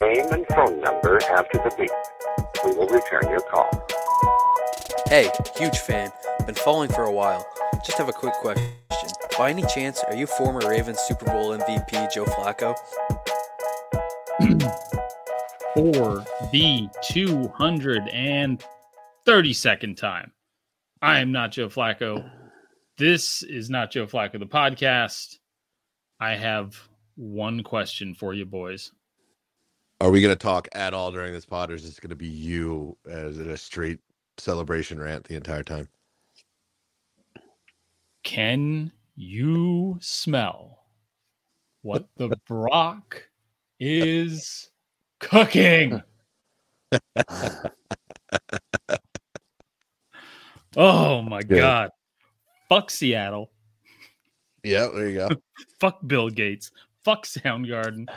name and phone number after the beep. We will return your call. Hey, huge fan. Been following for a while. Just have a quick question. By any chance, are you former Ravens Super Bowl MVP Joe Flacco? For the 232nd time, I am not Joe Flacco. This is not Joe Flacco, the podcast. I have one question for you, boys. Are we going to talk at all during this pod, or is this going to be you as in a straight celebration rant the entire time? Can you smell what the Brock is cooking? oh my Good. god. Fuck Seattle. Yeah, there you go. Fuck Bill Gates. Fuck Soundgarden.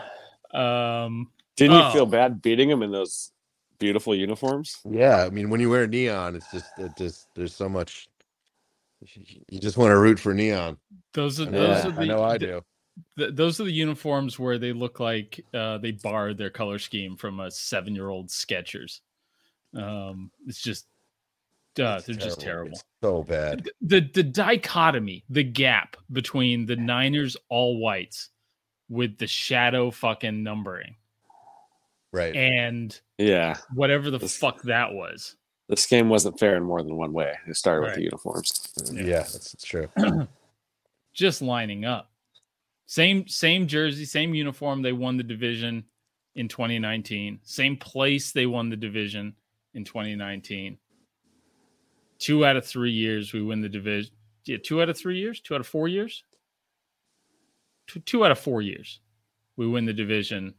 Um Didn't you Oh. feel bad beating them in those beautiful uniforms? Yeah, I mean, when you wear neon, it's just, it just, there's so much. You just want to root for neon. those are I those know, are the I, know I do. th- those are the uniforms where they look like uh, they borrowed their color scheme from a seven-year-old Skechers. Um, it's just, uh, It's they're just terrible. It's so bad. The the dichotomy, the gap between the Niners all whites with the shadow fucking numbering Right. and Yeah. whatever the This- fuck that was. This game wasn't fair in more than one way. It started with the uniforms. yeah, that's, that's true. just lining up. Same same jersey, same uniform. They won the division in 2019. Same place they won the division in 2019. Two out of three years we win the division. Yeah, two out of three years. Two out of four years. Two, two out of four years, we win the division,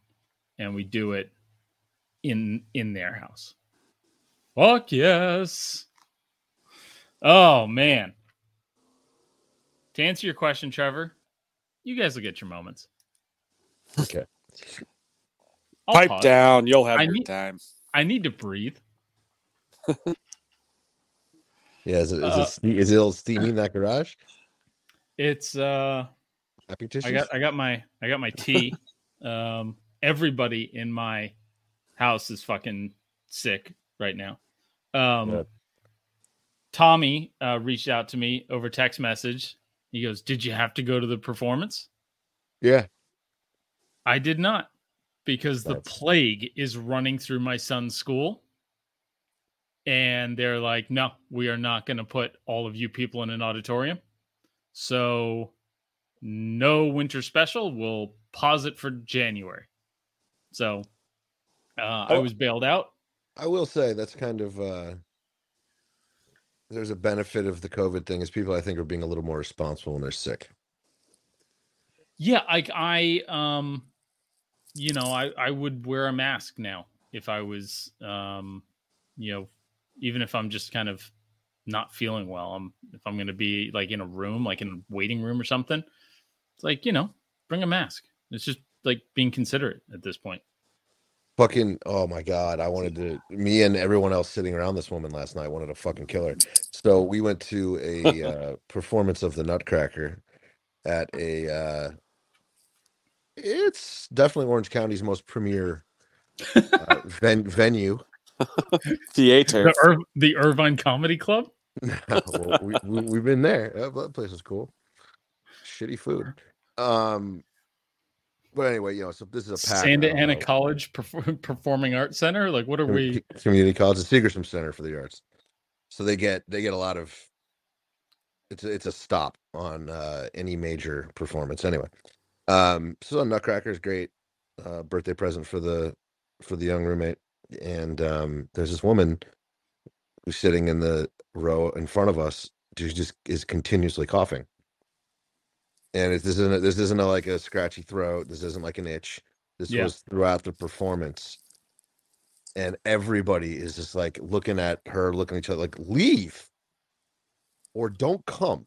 and we do it in in their house. Fuck yes. Oh man. To answer your question, Trevor, you guys will get your moments. Okay. I'll Pipe pause. down. You'll have I your need- time. I need to breathe. Yeah, is it, is, Uh, it, ste- it a little steamy in that garage? It's uh Happy? I got I got my I got my tea. um everybody in my house is fucking sick right now. Um Yeah. Tommy uh reached out to me over text message. He goes, "Did you have to go to the performance?" yeah. I did not because the plague is running through my son's school. And they're like, no, we are not going to put all of you people in an auditorium. So, no winter special. We'll pause it for January. So, uh, I Oh. was bailed out. I will say that's kind of uh there's a benefit of the COVID thing is people I think are being a little more responsible when they're sick. Yeah, like I um you know, I I would wear a mask now if I was um you know, even if I'm just kind of not feeling well. I'm if I'm going to be like in a room, like in a waiting room or something. It's like, you know, bring a mask. It's just like being considerate at this point. Fucking oh my god, I wanted to me and everyone else sitting around this woman last night wanted to fucking kill her. So we went to a uh performance of the Nutcracker at a uh it's definitely Orange County's most premier uh, ven- venue. Theater. The, Ir- the Irvine Comedy Club? well, we, we, we've been there. That, that place is cool. Shitty food. Um, but anyway, you know, so this is a pack, Santa Ana know, College Performing Arts Center? Like what are com- we community college, the Segerstrom Center for the Arts. So they get they get a lot of. It's a, it's a stop on uh, any major performance. Anyway, um, so Nutcracker is great. Uh, birthday present for the for the young roommate, and um, there's this woman who's sitting in the row in front of us. She just is continuously coughing, and it, this isn't a, this isn't a, like a scratchy throat. This isn't like an itch. This Yeah. was throughout the performance, and everybody is just like looking at her, looking at each other, like leave or don't come.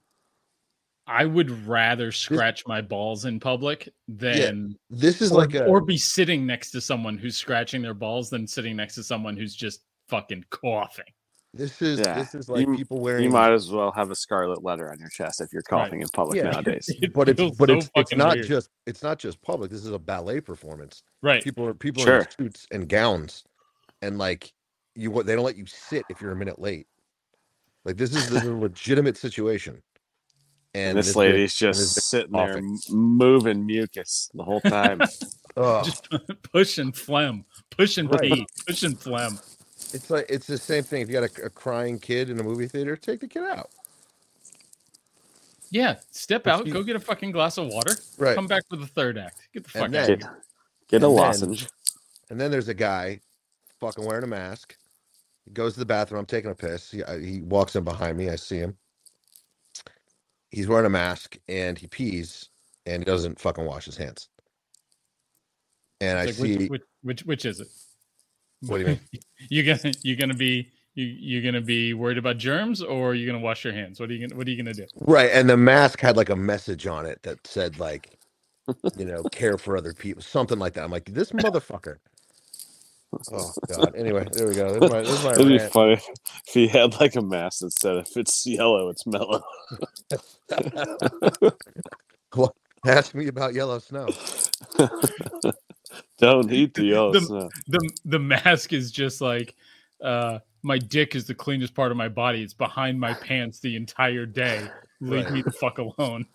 I would rather scratch my balls in public than This is or, like a or be sitting next to someone who's scratching their balls than sitting next to someone who's just fucking coughing. This is Yeah. this is like You- people wearing. You might as well have a scarlet letter on your chest if you're Right. coughing in public Yeah. nowadays. It but it's but so it's it's not weird. just it's not just public. This is a ballet performance. right. People are people are in suits and gowns, and like you they don't let you sit if you're a minute late. Like this is, this is a legitimate situation. And, And this this lady's bitch- just this bitch sitting there m- moving mucus the whole time. Ugh. Just pushing phlegm, pushing Right. pee, pushing phlegm. It's like it's the same thing. If you got a, a crying kid in a movie theater, take the kid out. Yeah, step out, she- go get a fucking glass of water, Right. come back for the third act. Get the fuck And out. then- get, get a And then- lozenge. And then there's a guy fucking wearing a mask. He goes to the bathroom. I'm taking a piss. He, I- he walks in behind me. I see him. He's wearing a mask and he pees and he doesn't fucking wash his hands. And I Like, see. which, which which which is it? What do you mean? you gonna you gonna be you you gonna be worried about germs or are you gonna wash your hands? What are you gonna what are you gonna do? Right. And the mask had like a message on it that said, like, you know, care for other people, something like that. I'm like, this motherfucker. Oh, God. Anyway, there we go. There's my, there's my It'd be funny if he had like a mask that said if it's yellow, it's mellow. Ask me about yellow snow. Don't eat the yellow The- snow. The the mask is just like uh my dick is the cleanest part of my body. It's behind my pants the entire day. Leave Right. me the fuck alone.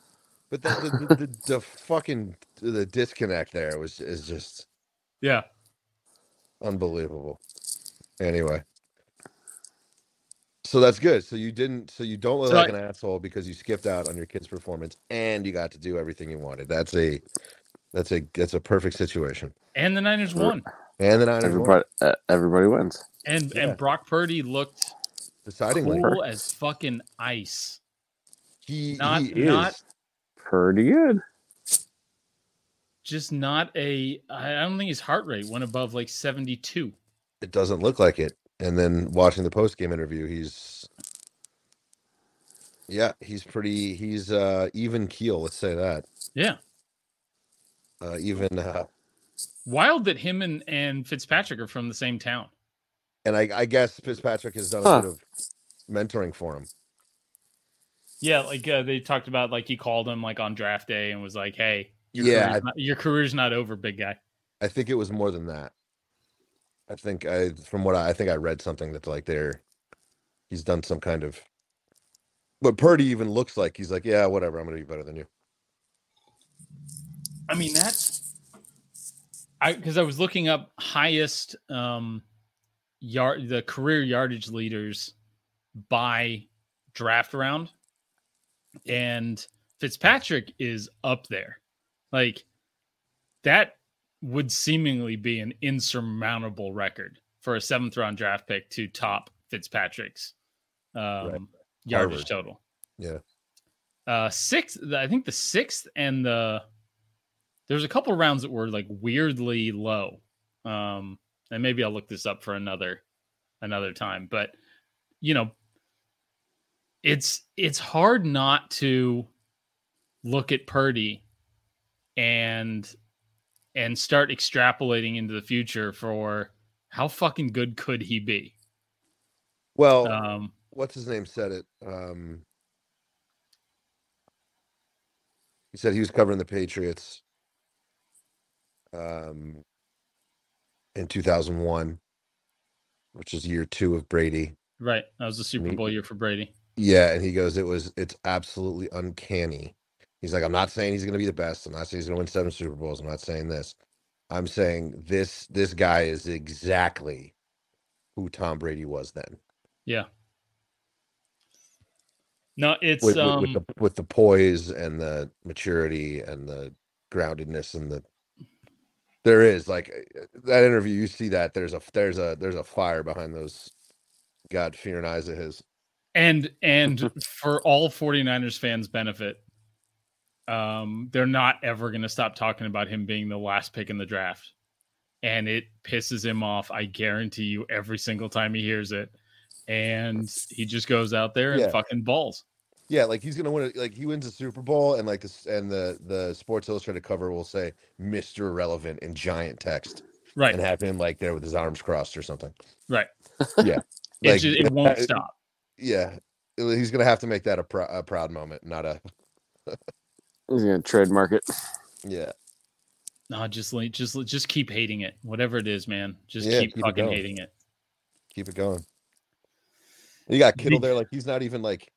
But the, the, the, the, the fucking the disconnect there was is just Yeah. unbelievable. Anyway, so that's good. So you didn't. So you don't look So like I- an asshole because you skipped out on your kid's performance and you got to do everything you wanted. That's a that's a that's a perfect situation. And the Niners won. And the Niners won, Everybody, uh, everybody wins. And Yeah. and Brock Purdy looked decidingly. cool as fucking ice. He, Not- he is. not- Pretty good. Just not a I don't think his heart rate went above like 72. It doesn't look like it. And then watching the post game interview, he's yeah, he's pretty. He's uh even keel. Let's say that. Yeah. Uh, even uh, Wild that him and, and Fitzpatrick are from the same town. and I, I guess Fitzpatrick has done a Huh. bit of mentoring for him. Yeah, like uh, they talked about like he called him like on draft day and was like, "Hey, your Yeah, career's not, your career's not over, big guy." I think it was more than that. I think I, from what I, I think I read something that like they're, he's done some kind of. But Purdy even looks like he's like, yeah, whatever. I'm gonna be better than you. I mean, that's I because I was looking up highest um yard the career yardage leaders by draft round, and Fitzpatrick is up there. Like that would seemingly be an insurmountable record for a seventh round draft pick to top Fitzpatrick's um, yardage Harvard. total. Yeah. Uh, sixth, I think the sixth and the there's a couple rounds that were like weirdly low. Um, and maybe I'll look this up for another another time. But you know, it's it's hard not to look at Purdy and and start extrapolating into the future for how fucking good could he be? Well, Um, what's his name said it. Um, he said he was covering the Patriots um, in 2001, which is year two of Brady. right. That was the Super Bowl year for Brady. Yeah, and he goes, it was it's absolutely uncanny. He's like, I'm not saying he's gonna be the best. I'm not saying he's gonna win seven Super Bowls. I'm not saying this. I'm saying this this guy is exactly who Tom Brady was then. Yeah. No, it's With, with, um with the with the poise and the maturity and the groundedness and the there is like uh, that interview you see that there's a there's a there's a fire behind those God fearing eyes of his. and and for all 49ers fans benefit um they're not ever going to stop talking about him being the last pick in the draft and it pisses him off i guarantee you every single time he hears it and he just goes out there and Yeah. fucking balls Yeah, like he's gonna win it. Like he wins a Super Bowl, and like this, and the the Sports Illustrated cover will say "Mr. Irrelevant" in giant text, right and have him like there with his arms crossed or something. right Yeah. It, Like, just, it won't stop. Yeah, he's gonna have to make that a, prou- a proud moment, not a He's gonna trademark it. yeah. No, just like just just keep hating it. Whatever it is, man. Just Yeah, keep, keep fucking going. hating it. Keep it going. You got Kittle there, like he's not even like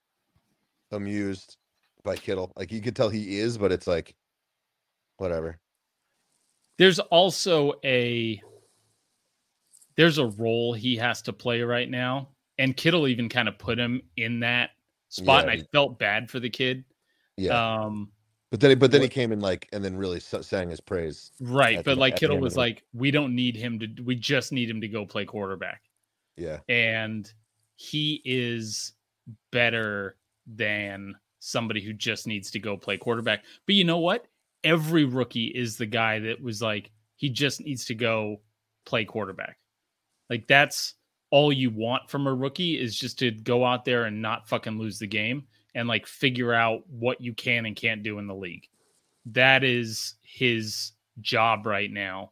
amused by Kittle. Like you could tell he is, but it's like whatever. There's also a there's a role he has to play right now, and Kittle even kind of put him in that spot, Yeah, and I felt bad for the kid. Yeah, Um, but then but then he came in like and then really sang his praise. right, but the- like Kittle was like, we don't need him to. We just need him to go play quarterback. Yeah, and he is better than somebody who just needs to go play quarterback. But you know what? Every rookie is the guy that was like, he just needs to go play quarterback. Like that's all you want from a rookie is just to go out there and not fucking lose the game and like figure out what you can and can't do in the league. That is his job right now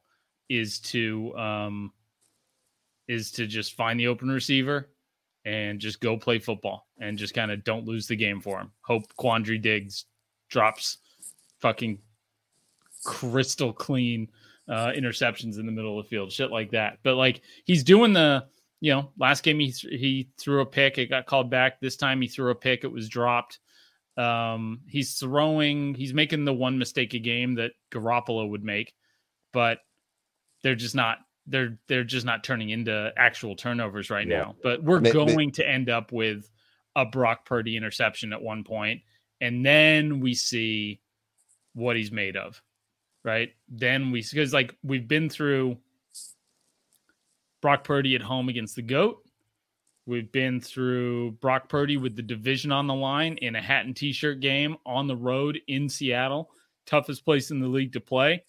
is to um is to just find the open receiver and just go play football and just kind of don't lose the game for him. Hope Quandre Diggs drops fucking crystal clean uh, interceptions in the middle of the field, shit like that. But like he's doing the, you know, last game he th- he threw a pick, it got called back. This time he threw a pick, it was dropped. Um, he's throwing, he's making the one mistake a game that Garoppolo would make, but they're just not they're they're just not turning into actual turnovers right Yeah. now. But we're going to end up with a Brock Purdy interception at one point, and then we see what he's made of. Right? Then we because like we've been through Brock Purdy at home against the GOAT. We've been through Brock Purdy with the division on the line in a hat and t-shirt game on the road in Seattle, toughest place in the league to play.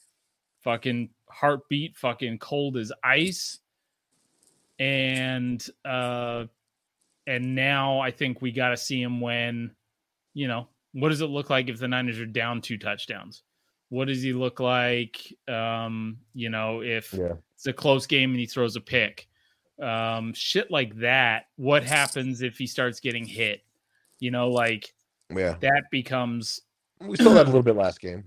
Fucking heartbeat, fucking cold as ice. And uh and now I think we got to see him when, you know, what does it look like if the Niners are down two touchdowns? What does he look like um, you know, if yeah. it's a close game and he throws a pick. Um, shit like that. What happens if he starts getting hit? You know, like Yeah, that becomes we still had a little bit last game.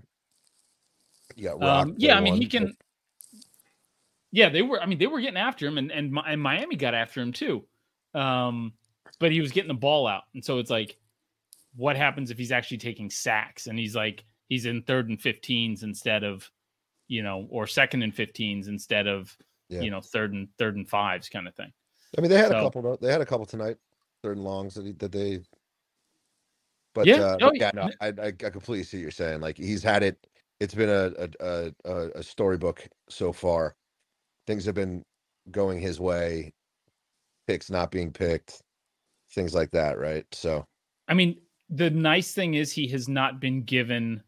yeah um, yeah, I mean, one, he can. Yeah, they were. I mean, they were getting after him, and and, and Miami got after him too. Um, but he was getting the ball out, and so it's like, what happens if he's actually taking sacks and he's like he's in third and fifteens instead of, you know, or second and fifteens instead of, Yeah. you know, third and third and fives kind of thing. I mean, they had So- a couple. They had a couple tonight, third and longs that, he, that they. But Yeah, uh, oh, but yeah, no, I, I I completely see what you're saying. Like he's had it. It's been a a, a, a storybook so far. Things have been going his way. Picks not being picked, things like that, right? So I mean, the nice thing is he has not been given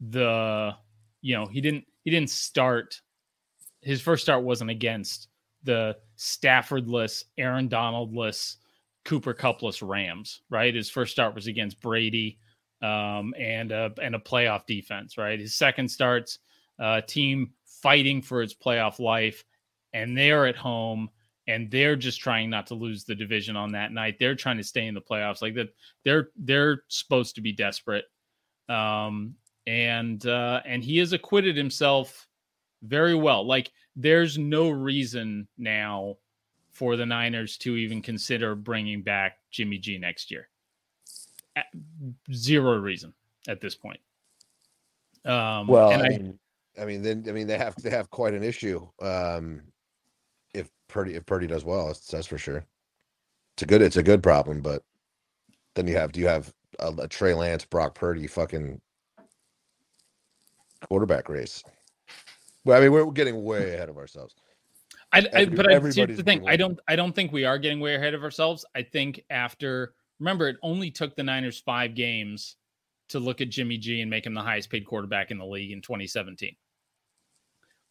the, you know, he didn't he didn't start. His first start wasn't against the Staffordless, Aaron Donaldless, Cooper Cupless Rams, right? His first start was against Brady, um, and a and a playoff defense, right? His second starts, uh, team fighting for its playoff life, and they're at home and they're just trying not to lose the division on that night. They're trying to stay in the playoffs. Like that, they're they're supposed to be desperate. Um, and uh, and he has acquitted himself very well. Like there's no reason now for the Niners to even consider bringing back Jimmy G next year. Zero reason at this point. Um, well, and I, I, mean, I mean, then I mean they have they have quite an issue. Um, if Purdy if Purdy does well, that's, that's for sure. It's a good it's a good problem, but then you have do you have a, a Trey Lance, Brock Purdy, fucking quarterback race? Well, I mean, we're getting way ahead of ourselves. I, I but I, here's the thing. I don't. I don't think we are getting way ahead of ourselves. I think after remember, it only took the Niners five games to look at Jimmy G and make him the highest paid quarterback in the league in 2017.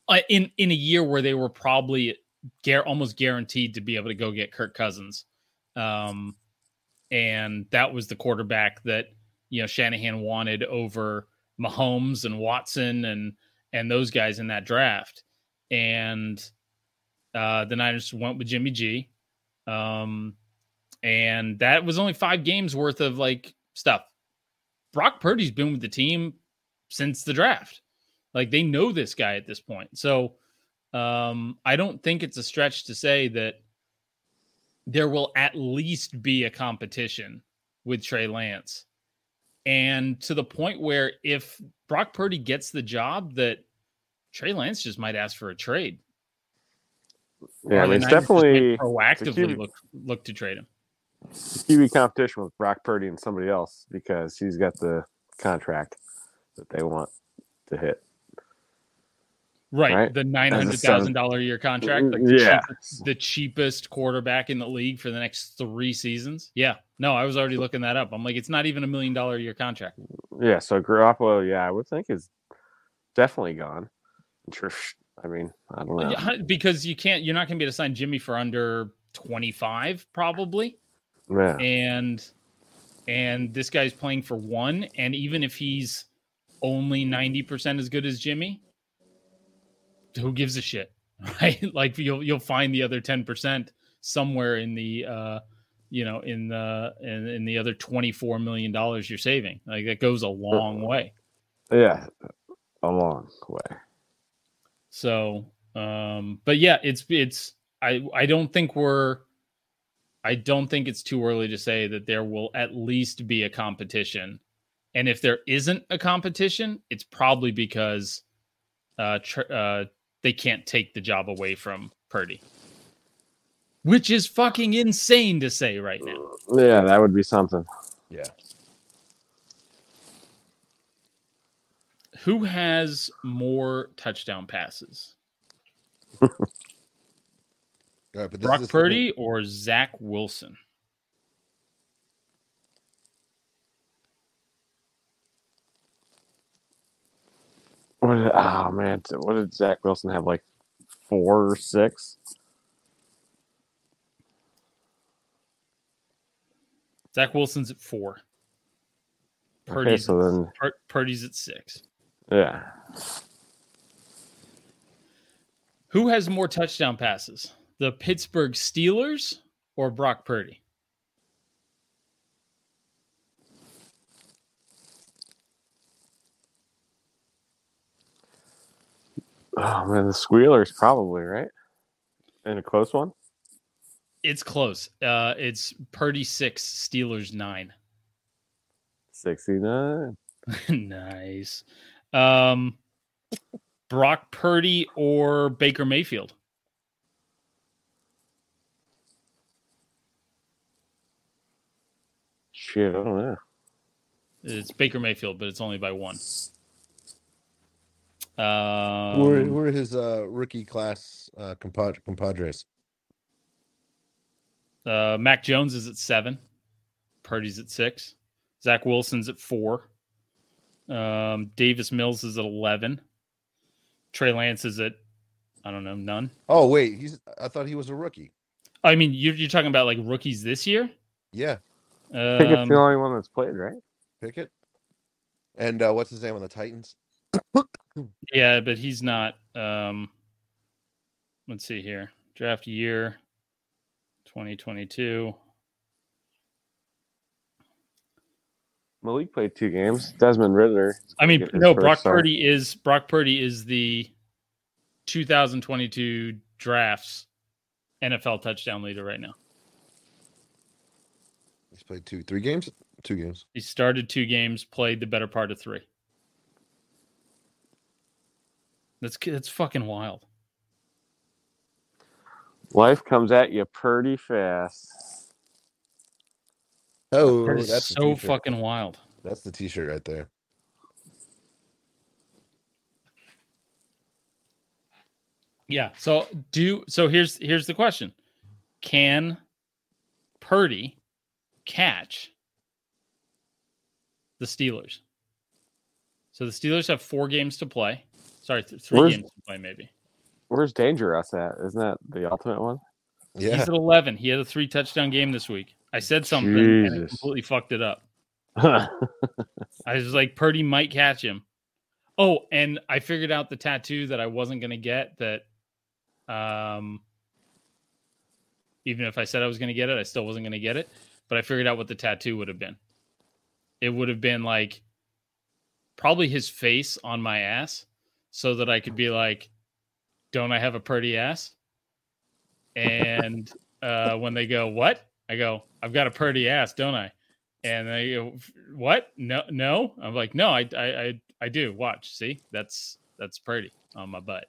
Uh, in in a year where they were probably gar- almost guaranteed to be able to go get Kirk Cousins, um, and that was the quarterback that you know Shanahan wanted over Mahomes and Watson and and those guys in that draft, and uh, the Niners went with Jimmy G. Um, and that was only five games worth of like stuff. Brock Purdy's been with the team since the draft. Like they know this guy at this point. So um, I don't think it's a stretch to say that there will at least be a competition with Trey Lance. And to the point where if Brock Purdy gets the job, that Trey Lance just might ask for a trade. Yeah, I mean, it's Niners just might definitely proactively QB look look to trade him. QB competition with Brock Purdy and somebody else because he's got the contract that they want to hit. Right, Right? the nine hundred thousand dollar a year contract, like Mm, the, yeah. cheapest, the cheapest quarterback in the league for the next three seasons. Yeah, no, I was already looking that up. I'm like, it's not even a million dollar a year contract. Yeah, so Garoppolo, yeah, I would think is definitely gone. I mean, I don't know. Yeah, because you can't, you're not going to be able to sign Jimmy for under twenty five probably, Yeah, and and this guy's playing for one, and even if he's only ninety percent as good as Jimmy, who gives a shit, right? like you'll you'll find the other ten percent somewhere in the uh you know in the in, in the other 24 million dollars you're saving like that goes a long way yeah, a long way. so um but yeah it's it's i i don't think we're i don't think it's too early to say that there will at least be a competition and if there isn't a competition it's probably because uh, tr- uh they can't take the job away from purdy which is fucking insane to say right now Yeah, that would be something. Yeah. who has more touchdown passes All right, but brock purdy or zach wilson What did, oh ah, man, what did Zach Wilson have? Like four or six? Zach Wilson's at four. Okay, so then Pur- Purdy's at six. yeah, Who has more touchdown passes? The Pittsburgh Steelers or Brock Purdy? Oh man, the Squealers probably right in a close one. It's close. Uh, it's Purdy six, Steelers nine. Sixty nine. nice. Um, Brock Purdy or Baker Mayfield? Shit, I don't know. It's Baker Mayfield, but it's only by one. Who are, Um, who are his uh, rookie class uh, compad- compadres? Uh, Mac Jones is at seven. Purdy's at six. Zach Wilson's at four. Um, Davis Mills is at eleven. Trey Lance is at I don't know none. Oh wait, he's. I thought he was a rookie. I mean, you're, you're talking about like rookies this year. Yeah, I think it's Um, the only one that's played, right? Pickett. And uh, what's his name on the Titans? Yeah, but he's not. Um, let's see here. Draft year, 2022. Malik played two games. Desmond Ridder. I mean, gonna get his no, Brock start. Purdy is Brock Purdy is the 2022 drafts NFL touchdown leader right now. He's played two, three games, two games. He started two games, played the better part of three. That's that's fucking wild. Life comes at you pretty fast. Oh, That is that's so fucking wild. That's the T-shirt right there. Yeah. So do so here's here's the question. Can Purdy catch the Steelers? So the Steelers have four games to play. Sorry, th- three Where's- games to play maybe. Where's Dangerous at? Isn't that the ultimate one? Yeah, He's at 11. He had a three touchdown game this week. I said something and it completely fucked it up. I was like, Purdy might catch him. Oh, and I figured out the tattoo that I wasn't going to get that um Even if I said I was going to get it, I still wasn't going to get it. But I figured out what the tattoo would have been. It would have been like probably his face on my ass so that I could be like, don't I have a pretty ass? And uh, when they go, what? I go, I've got a pretty ass, don't I? And they go, what? No, no. I'm like, no, I, I, I, I do. Watch, see, that's that's pretty on my butt.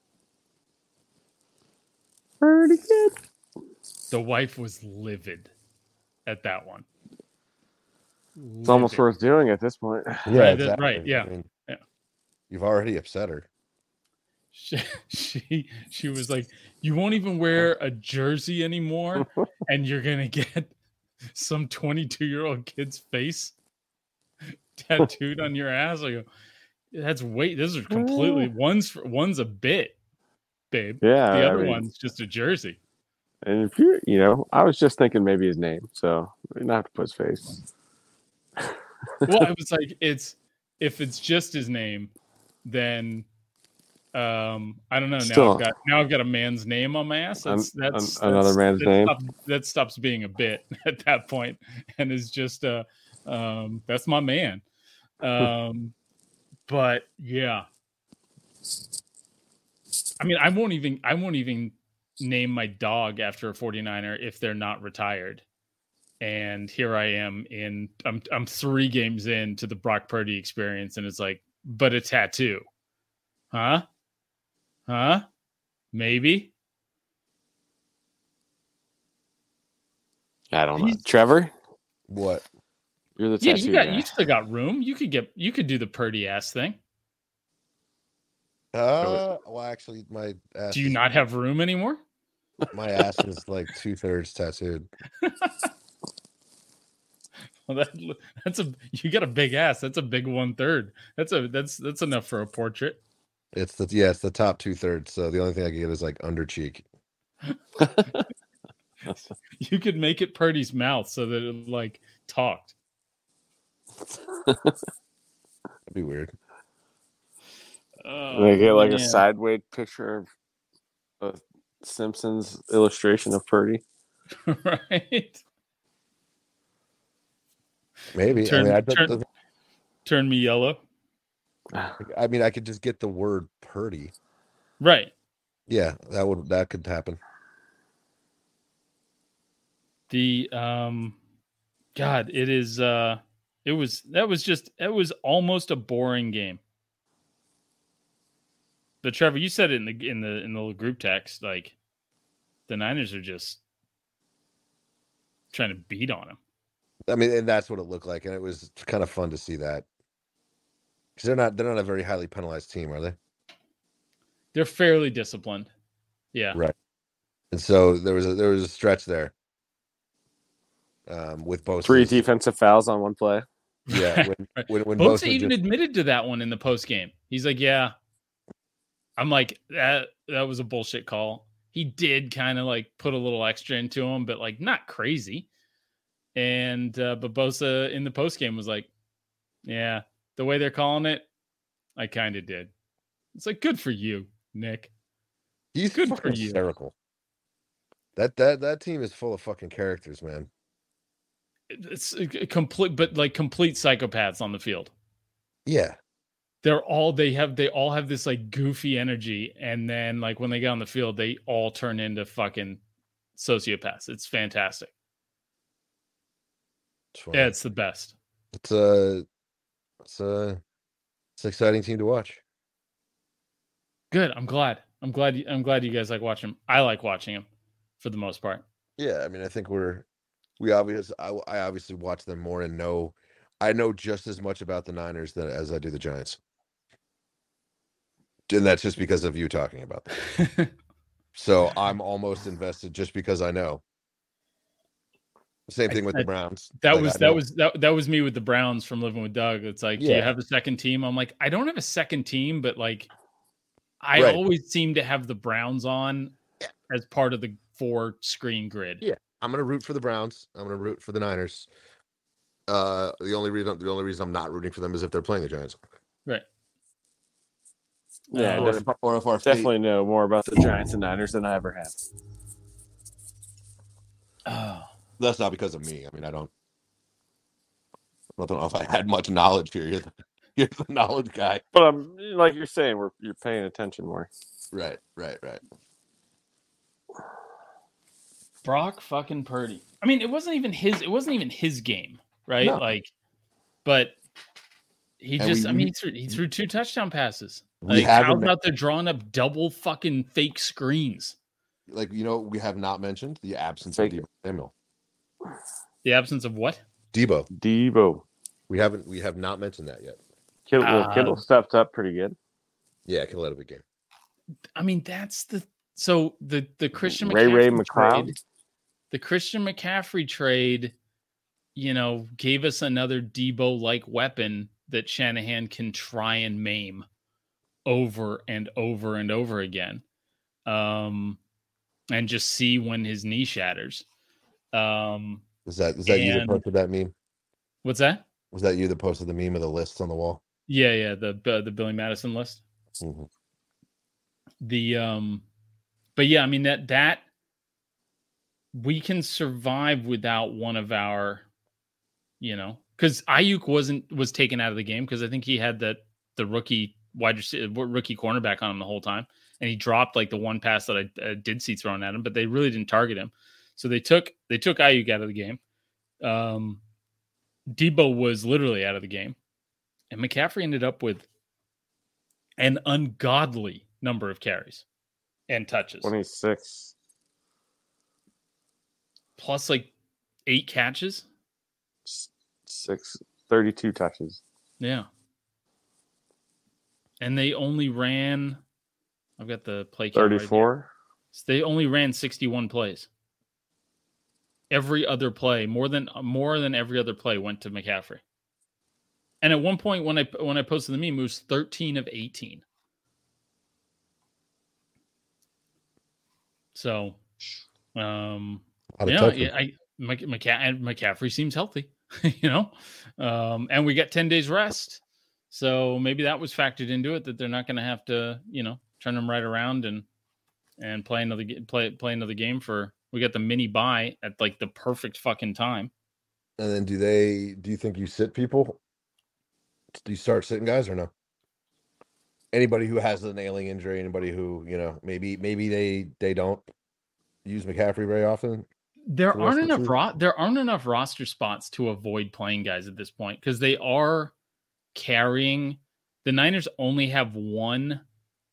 Pretty good. The wife was livid at that one. It's almost worth doing at this point. Right, that's right, yeah, yeah. You've already upset her. She, she she was like, "You won't even wear a jersey anymore, and you're gonna get some 22 year old kid's face tattooed on your ass." I go, "That's wait, this is completely one's one's a bit, babe. Yeah. the I other mean, one's just a jersey." And if you, you know, I was just thinking maybe his name, so not have to put his face. Well, I was like, it's if it's just his name, then um I don't know. Now Still- I've got now I've got a man's name on my ass. That's that's, an- another that's- man's that name? Stops, that stops being a bit at that point, and is just uh um that's my man. Um, but yeah, I mean, I won't even I won't even name my dog after a 49er if they're not retired. And here I am in I'm I'm three games into the Brock Purdy experience, and it's like, but a tattoo, huh? Huh? Maybe. I don't know. He's- Trevor, What? you're the Yeah, you got guy. you still got room. You could get you could do the Purdy ass thing. Uh, well, actually, my ass. Do you is- not have room anymore? My ass is like two thirds tattooed. Well, that, that's a you got a big ass. That's a big one third. That's a that's that's enough for a portrait. It's the yeah, it's the top two thirds. So the only thing I can get is like under cheek. You could make it Purdy's mouth so that it like talked. That'd be weird. Oh, They get like a sideways picture of a Simpsons illustration of Purdy. right. Maybe. Turn- I mean, I, bet turn- the- Turn me yellow. I mean, I could just get the word Purdy. Right. Yeah, that would that could happen. The um, God, it is. uh It was that was just it was almost a boring game. But Trevor, you said it in the in the in the little group text, like the Niners are just trying to beat on them. I mean, and that's what it looked like, and it was kind of fun to see that because they're not they're not a very highly penalized team, are they? They're fairly disciplined. Yeah. Right. And so there was a there was a stretch there. Um, with both Three defensive fouls on one play. Yeah, when when, when Bosa Bosa even just- admitted to that one in the post game. He's like, "Yeah." I'm like, "That that was a bullshit call." He did kind of like put a little extra into him, but like not crazy. And uh, but Bosa in the post game was like, "Yeah, the way they're calling it, I kind of did." It's like, good for you, Nick. he's good for you. hysterical. That that that team is full of fucking characters, man. It's uh, a complete, but like complete psychopaths on the field. Yeah, they're all they have they all have this like goofy energy and then like when they get on the field they all turn into fucking sociopaths it's fantastic it's, yeah it's the best it's a it's a it's an exciting team to watch. good i'm glad i'm glad you- i'm glad you guys like watching 'em. i like watching them for the most part Yeah, I mean, I think we're we obviously I, I obviously watch them more and know I know just as much about the Niners than as I do the Giants, and that's just because of you talking about them. So I'm almost invested just because I know. Same thing with I- the Browns. that Like, was that was that, that was me with the browns from living with doug it's like do you have a second team i'm like i don't have a second team but like i Right. always seem to have the browns on as part of the four screen grid Yeah. I'm gonna root for the Browns. I'm gonna root for the Niners. Uh, the only reason the only reason I'm not rooting for them is if they're playing the Giants. right Yeah, Uh, def- definitely know more about the Giants and Niners than I ever have. Oh, That's not because of me. I mean, I don't. I don't know if I had much knowledge here. You're the, you're the knowledge guy. But I'm like you're saying, we're you're paying attention more. Right, right, right. Brock fucking Purdy. I mean, it wasn't even his. It wasn't even his game, right? No. Like, but he And just. we- I mean, he threw, he threw two touchdown passes. We Like, haven't Kyle's men- out drawing up double fucking fake screens. Like you know, we have not mentioned the absence Fake of it. Deebo Samuel. The absence of what? Deebo. Deebo. We haven't. We have not mentioned that yet. Kittle, well, Uh, Kittle stepped up pretty good. Yeah, Kittle had a big game. I mean, that's the so the the Christian Ray McCaffrey Ray McCloud. trade, the Christian McCaffrey trade, you know, gave us another Deebo like weapon that Shanahan can try and maim over and over and over again, um, and just see when his knee shatters. Um, Is that is that you that posted that meme? what's that? Was that you that posted the meme of the lists on the wall? Yeah, yeah, the uh, the Billy Madison list. Mhm. the um but yeah i mean that that we can survive without one of our you know because aiyuk wasn't was taken out of the game because i think he had that the rookie wide receiver rookie cornerback on him the whole time and he dropped like the one pass that i uh, did see thrown at him but they really didn't target him so they took they took aiyuk out of the game um deebo was literally out of the game and mccaffrey ended up with an ungodly number of carries and touches, Twenty six. plus like eight catches. Six, 32 touches. Yeah. And they only ran, I've got the play count right 34. So they only ran 61 plays. Every other play, more than more than every other play, went to McCaffrey. And at one point, when I when I posted the meme, it was 13 of 18. So, um, yeah, I Mc, McCa- McCaffrey seems healthy, you know, um, and we got ten days rest, so maybe that was factored into it that they're not going to have to, you know, turn them right around and and play another play play another game for. We got the mini buy at like the perfect fucking time. And then do they? Do you think you sit people? Do you start sitting guys or no? Anybody who has a nailing injury, anybody who you know, maybe maybe they they don't use McCaffrey very often. There the aren't the enough ro- there aren't enough roster spots to avoid playing guys at this point because they are carrying the Niners only have one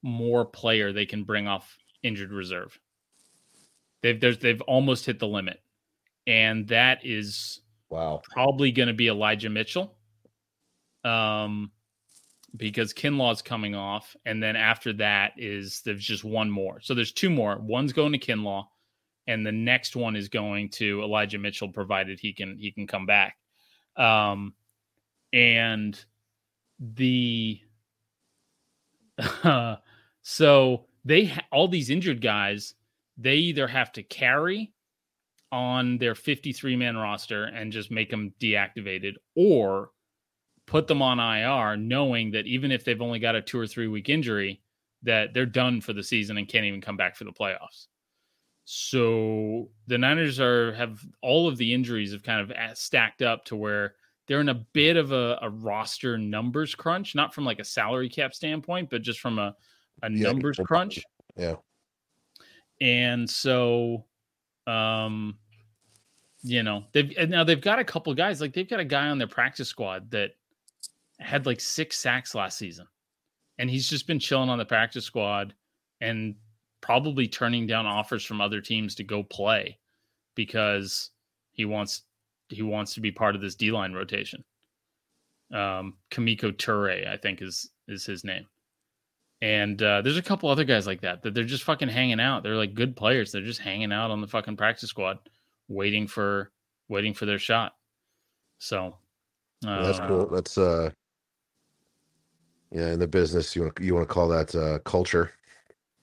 more player they can bring off injured reserve. They've there's, they've almost hit the limit, and that is Wow. probably going to be Elijah Mitchell. Um, because Kinlaw's coming off, and then after that is there's just one more. So there's two more. One's going to Kinlaw, and the next one is going to Elijah Mitchell, provided he can he can come back. Um, and the uh, so they ha- all these injured guys they either have to carry on their 53 man roster and just make them deactivated or put them on IR knowing that even if they've only got a 2 or 3 week injury that they're done for the season and can't even come back for the playoffs. So the Niners are have all of the injuries have kind of uh, stacked up to where they're in a bit of a, a roster numbers crunch, not from like a salary cap standpoint, but just from a, a Yeah, numbers crunch Yeah. And so um you know they've now they've got a couple guys like they've got a guy on their practice squad that had like six sacks last season and he's just been chilling on the practice squad and probably turning down offers from other teams to go play because he wants he wants to be part of this D-line rotation. Um Kemoko Turay, I think is is his name. And uh, there's a couple other guys like that that they're just fucking hanging out. They're like good players. They're just hanging out on the fucking practice squad, waiting for waiting for their shot. So Yeah, that's cool. That's uh yeah, in the business you want you want to call that uh culture.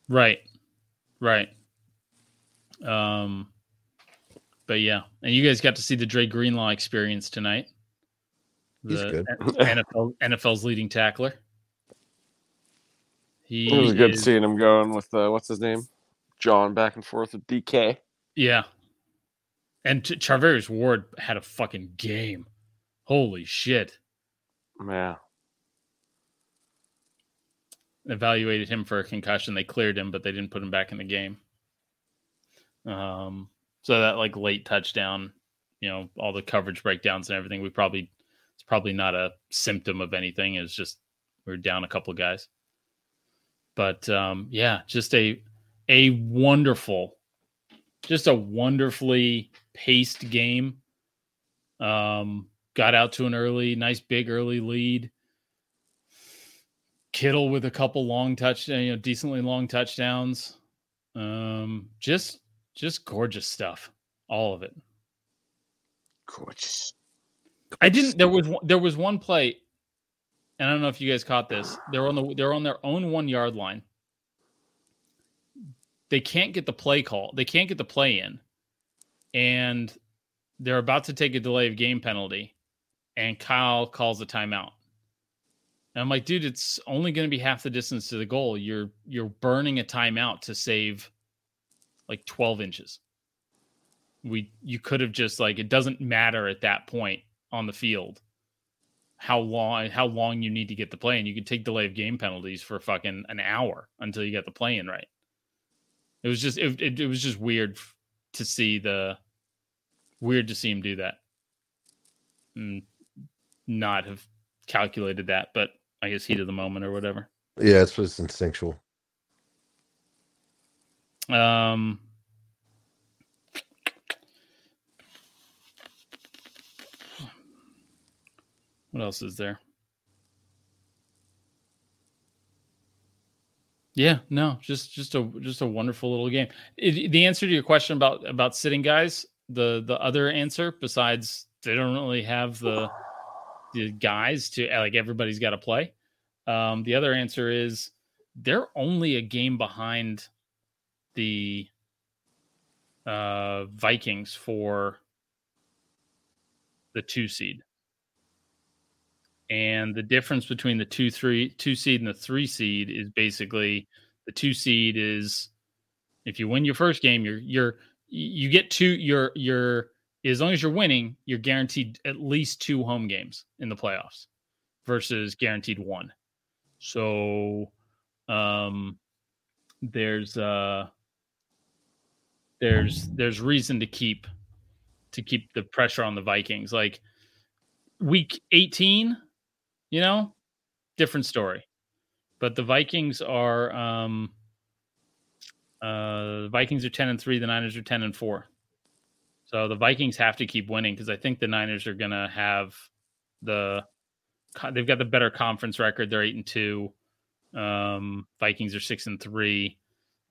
Right. Right. Um but yeah. And you guys got to see the Dre Greenlaw experience tonight. He's The good. NFL NFL's leading tackler. He It was good is- seeing him going with uh, what's his name, John, back and forth with DK. Yeah. And Ch- Charvarius Ward had a fucking game. Holy shit. Yeah. Evaluated him for a concussion. They cleared him, but they didn't put him back in the game. Um, so that like late touchdown, you know, all the coverage breakdowns and everything, we probably it's probably not a symptom of anything. It's just we're down a couple of guys. But um, yeah, just a a wonderful, just a wonderfully paced game. Um, got out to an early, nice big early lead. Kittle with a couple long touch, you know, decently long touchdowns. Um, just just gorgeous stuff, all of it. Gorgeous. I didn't. There was there was one play, and I don't know if you guys caught this. They're on the they're on their own one yard line. They can't get the play call. They can't get the play in, and they're about to take a delay of game penalty, and Kyle calls a timeout. And I'm like, dude, it's only going to be half the distance to the goal. You're you're burning a timeout to save like 12 inches. We you could have just like it doesn't matter at that point on the field how long how long you need to get the play in. You could take delay of game penalties for fucking an hour until you get the play in right. It was just it, it, it was just weird to see the weird to see him do that. And not have calculated that, but I guess heat of the moment or whatever. Yeah, it's just instinctual. Um, what else is there? Yeah, no, just just a just a wonderful little game. It, the answer to your question about about sitting guys, the the other answer besides they don't really have the the guys to like everybody's got to play. Um, the other answer is they're only a game behind the uh, Vikings for the two seed. And the difference between the two three two seed and the three seed is basically the two seed is if you win your first game, you're you're you get two you're you're as long as you're winning, you're guaranteed at least two home games in the playoffs versus guaranteed one. So um there's uh there's there's reason to keep to keep the pressure on the Vikings. Like week 18, you know, different story. But the Vikings are um uh the Vikings are 10 and 3, the Niners are 10 and 4. So the Vikings have to keep winning because I think the Niners are gonna have the they've got the better conference record. They're eight and two. Um, Vikings are six and three.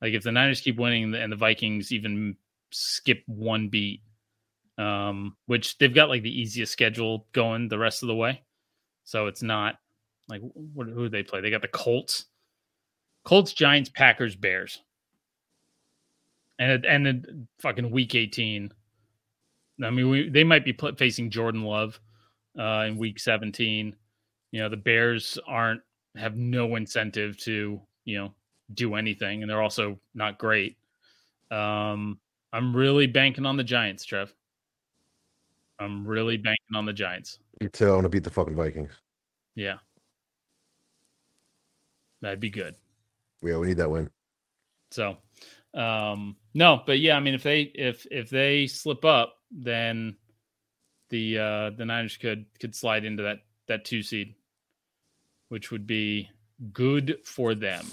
Like if the Niners keep winning and the Vikings even skip one beat, um, which they've got like the easiest schedule going the rest of the way, so it's not like what, who they play? They got the Colts, Colts, Giants, Packers, Bears, and and then fucking week eighteen. I mean, we, they might be pl- facing Jordan Love uh, in week seventeen. You know, the Bears aren't have no incentive to you know do anything, and they're also not great. Um, I'm really banking on the Giants, Trev. I'm really banking on the Giants. You too. I want to beat the fucking Vikings. Yeah, that'd be good. Yeah, we need that win. So, um, no, but yeah, I mean, if they if if they slip up, then the uh, the Niners could could slide into that that two seed, which would be good for them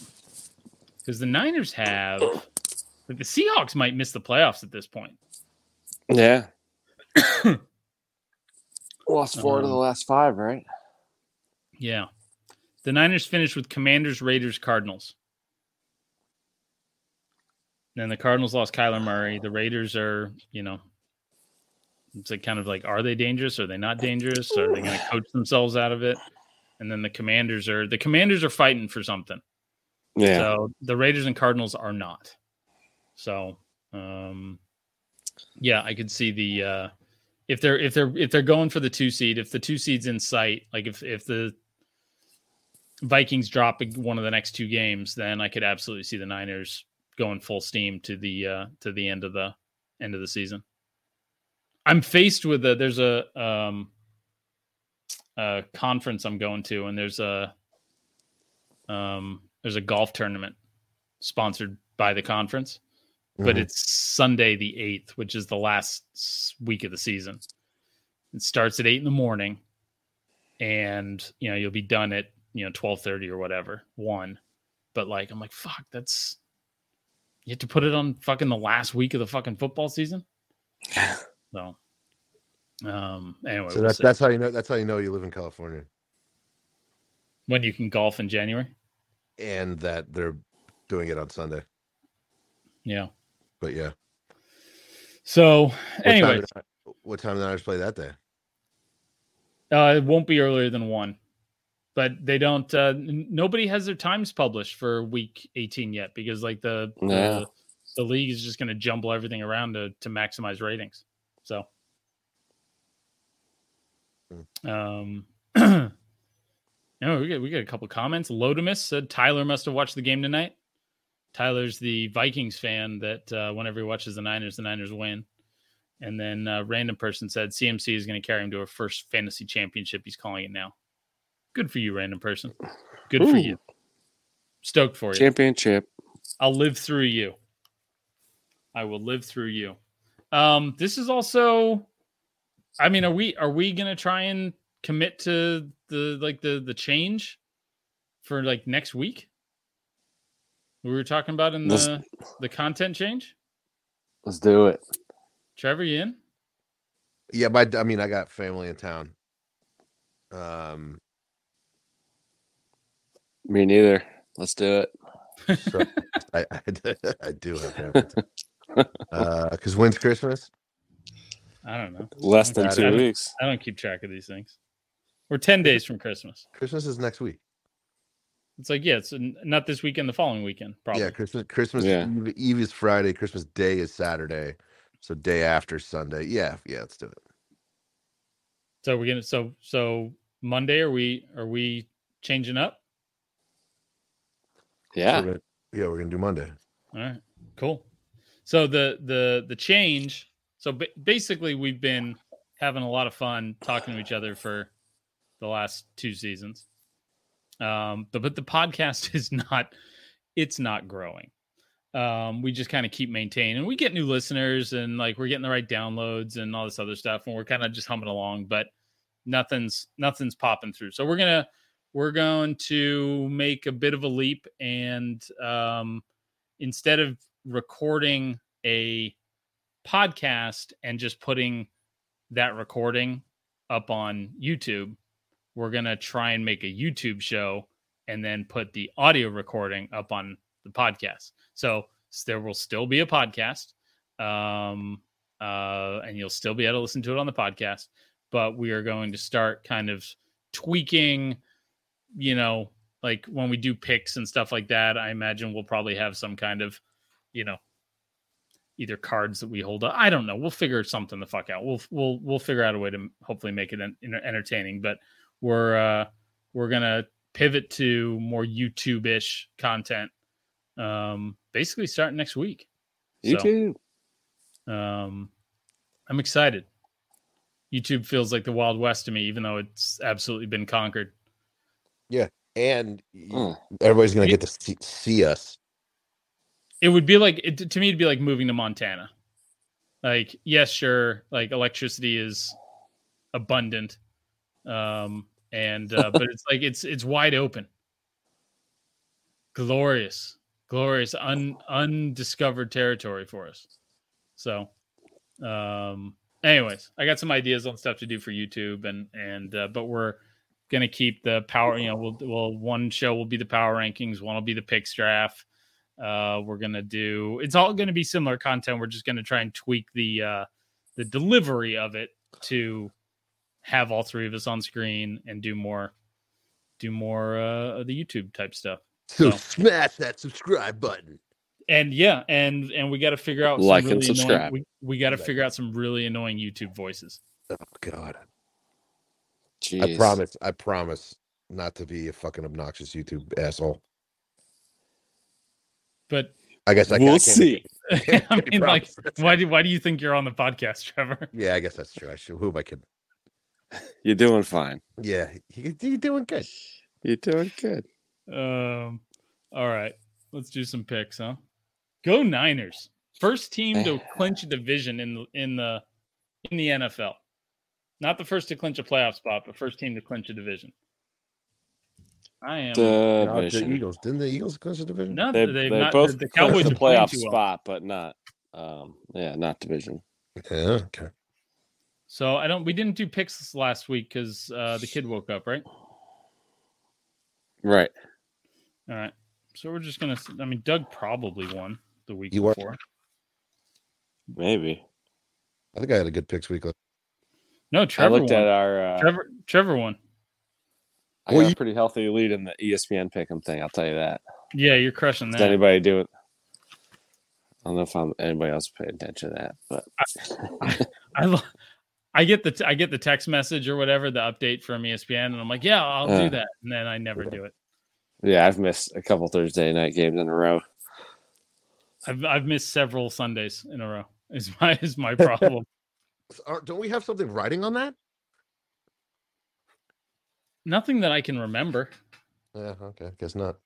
because the Niners have like the Seahawks might miss the playoffs at this point. Yeah. Lost four to the Um, last five, right? Yeah, the Niners finished with Commanders, Raiders, Cardinals. Then the Cardinals lost Kyler Murray. The Raiders are, you know, it's like kind of like, are they dangerous? Are they not dangerous? Are they going to coach themselves out of it? And then the Commanders are the Commanders are fighting for something. Yeah. So the Raiders and Cardinals are not. So, um, yeah, I could see the uh, if they're if they're if they're going for the two seed, if the two seed's in sight, like if if the Vikings drop one of the next two games, then I could absolutely see the Niners going full steam to the uh, to the end of the end of the season. I'm faced with a there's a um a conference I'm going to and there's a um there's a golf tournament sponsored by the conference but Mhm. it's Sunday the 8th which is the last week of the season. It starts at 8 in the morning and you know you'll be done at you know 12:30 or whatever 1 but like I'm like fuck that's you have to put it on fucking the last week of the fucking football season so um anyway so we'll that's see. that's how you know that's how you know you live in California when you can golf in January and that they're doing it on Sunday. yeah But yeah. so What anyway time did what time did the Niners play that day? uh it won't be earlier than 1 but they don't uh n- nobody has their times published for week 18 yet because like the Yeah. the, the league is just going to jumble everything around to to maximize ratings so um you know, we get we get a couple comments. Lodimus said Tyler must have watched the game tonight. Tyler's the Vikings fan that uh, whenever he watches the Niners, the Niners win. And then uh, random person said CMC is going to carry him to a first fantasy championship. He's calling it now. Good for you, random person. Good for you. Stoked for you. Championship. I'll live through you. I will live through you. Um, this is also I mean, are we are we gonna try and commit to the like the the change for like next week? We were talking about in Let's- the the content change. Let's do it. Trevor, you in? Yeah, but I mean I got family in town. Um Me neither. Let's do it. so I, I, I do have family. in town. Uh because when's Christmas? I don't know. Less than Okay. two weeks. I don't keep track of these things. We're ten days from Christmas. Christmas is next week. It's like yeah, it's not this weekend, the following weekend, probably. Yeah, Christmas Christmas Yeah. Eve, Eve is Friday, Christmas Day is Saturday. So day after Sunday. Yeah, yeah, let's do it. So we're gonna so so Monday are we are we changing up? Yeah. We're gonna- yeah, we're gonna do Monday. All right, cool. So the the the change. So ba- basically, we've been having a lot of fun talking to each other for the last two seasons. Um, but but the podcast is not. It's not growing. Um, we just kind of keep maintaining. and We get new listeners, and like we're getting the right downloads and all this other stuff, and we're kind of just humming along. But nothing's nothing's popping through. So we're gonna we're going to make a bit of a leap and um, instead of recording a podcast and just putting that recording up on YouTube, we're going to try and make a YouTube show and then put the audio recording up on the podcast. So there will still be a podcast. Um, uh, and you'll still be able to listen to it on the podcast, but we are going to start kind of tweaking, you know, like when we do picks and stuff like that. I imagine we'll probably have some kind of, you know, either cards that we hold up. I don't know. We'll figure something the fuck out. We'll we'll we'll figure out a way to hopefully make it en- entertaining. But we're uh we're gonna pivot to more YouTube ish content. Um, basically starting next week. So, YouTube. um, I'm excited. YouTube feels like the Wild West to me, even though it's absolutely been conquered. Yeah, and Mm. everybody's gonna get to see, see us. It would be like it, to me, it'd be like moving to Montana. Like, yes, sure, like electricity is abundant, um, and uh, but it's like it's it's wide open, glorious, glorious, un undiscovered territory for us. So, um, anyways, I got some ideas on stuff to do for YouTube, and and uh, but we're gonna keep the power. You know, we'll well one show will be the power rankings, one will be the picks draft. Uh, we're gonna do. It's all gonna be similar content. We're just gonna try and tweak the uh, the delivery of it to have all three of us on screen and do more do more uh, of the YouTube type stuff. So So- smash that subscribe button. And yeah, and and we got to figure out some Like and really annoying- subscribe. we we got to Like. figure out some really annoying YouTube voices. Oh God. Jeez. I promise, I promise not to be a fucking obnoxious YouTube asshole. But I guess I, We'll I can't see. I mean, like, why do why do you think you're on the podcast, Trevor? Yeah, I guess that's true. I should. Who am I kidding? You're doing fine. Yeah, you, you're doing good. You're doing good. Um, all right, let's do some picks, huh? Go Niners! First team to clinch a division in the in the in the NFL. Not the first to clinch a playoff spot, but first team to clinch a division. I am. Not the Eagles. Didn't the Eagles clinch the division? no, They, they've they not, both the, the Cowboys the playoff too well. spot, but not. Um, yeah, not division. Yeah. Okay. So I don't. We didn't do picks last week because uh, the kid woke up, right? Right. All right. So we're just gonna. I mean, Doug probably won the week You were- before. Maybe. I think I had a good picks week. No, Trevor I looked won. at our. Uh, Trevor. Trevor won. I Well, got you- a pretty healthy lead in the ESPN pick'em thing. I'll tell you that. Yeah, you're crushing that. Does anybody do it? I don't know if I'm, anybody else paying attention to that, but I lo- I get the t- I get the text message or whatever the update from ESPN, and I'm like, yeah, I'll Uh. do that, and then I never do it. yeah, I've missed a couple Thursday night games in a row. I've I've missed several Sundays in a row. Is my is my problem. Don't we have something writing on that? Nothing that I can remember. Yeah. Okay. Guess not.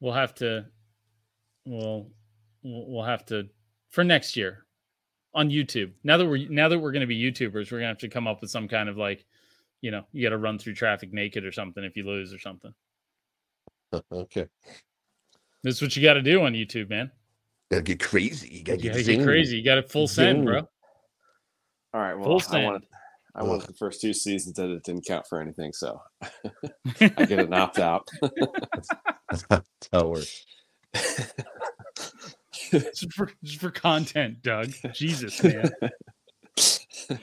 We'll have to. We'll we'll we'll have to for next year on YouTube. Now that we're now that we're going to be YouTubers, we're going to have to come up with some kind of like, you know, you got to run through traffic naked or something if you lose or something. okay. This is what you got to do on YouTube, man. Gotta get crazy. You gotta You get, gotta zing. get crazy. You got it full send, bro. All right. Well, Full I send. wanted, I wanted the first two seasons that it didn't count for anything, so I get an opt out. That's how it works. Just for just for content, Doug. Jesus, man.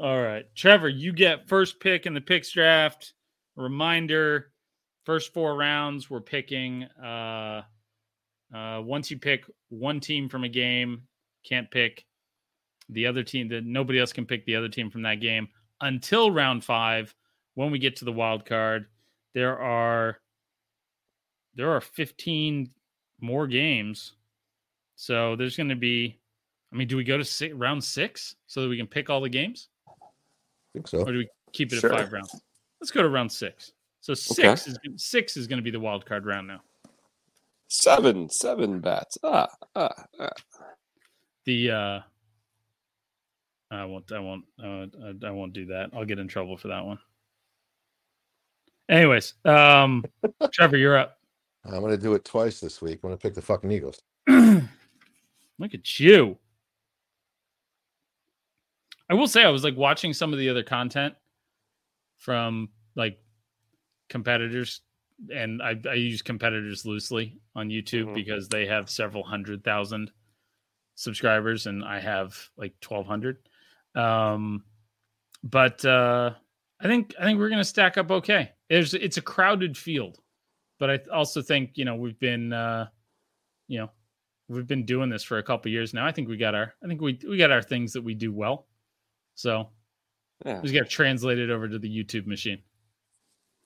All right, Trevor, you get first pick in the picks draft. Reminder: first four rounds, we're picking. Uh, uh, once you pick one team from a game, can't pick the other team. That nobody else can pick the other team from that game until round five. When we get to the wild card, there are there are 15 more games. So there's going to be, I mean, do we go to six, round six so that we can pick all the games, I think so. or do we keep it Sure. at five rounds? Let's go to round six. So six is six is going to be the wild card round now. seven, seven bats. Ah, ah, ah. The uh, I won't, I won't, uh, I, I won't do that. I'll get in trouble for that one. Anyways, um, Trevor, you're up. I'm gonna do it twice this week. I'm gonna pick the fucking Eagles. Look at you. I will say I was like watching some of the other content from like competitors and I, I use competitors loosely on YouTube Mhm. because they have several hundred thousand subscribers and I have like 1200. Um, but uh, I think I think we're going to stack up okay. There's it's a crowded field, but I also think, you know, we've been uh, you know, we've been doing this for a couple years now. I think we got our I think we we got our things that we do well. So Yeah, we just got to translate it over to the YouTube machine.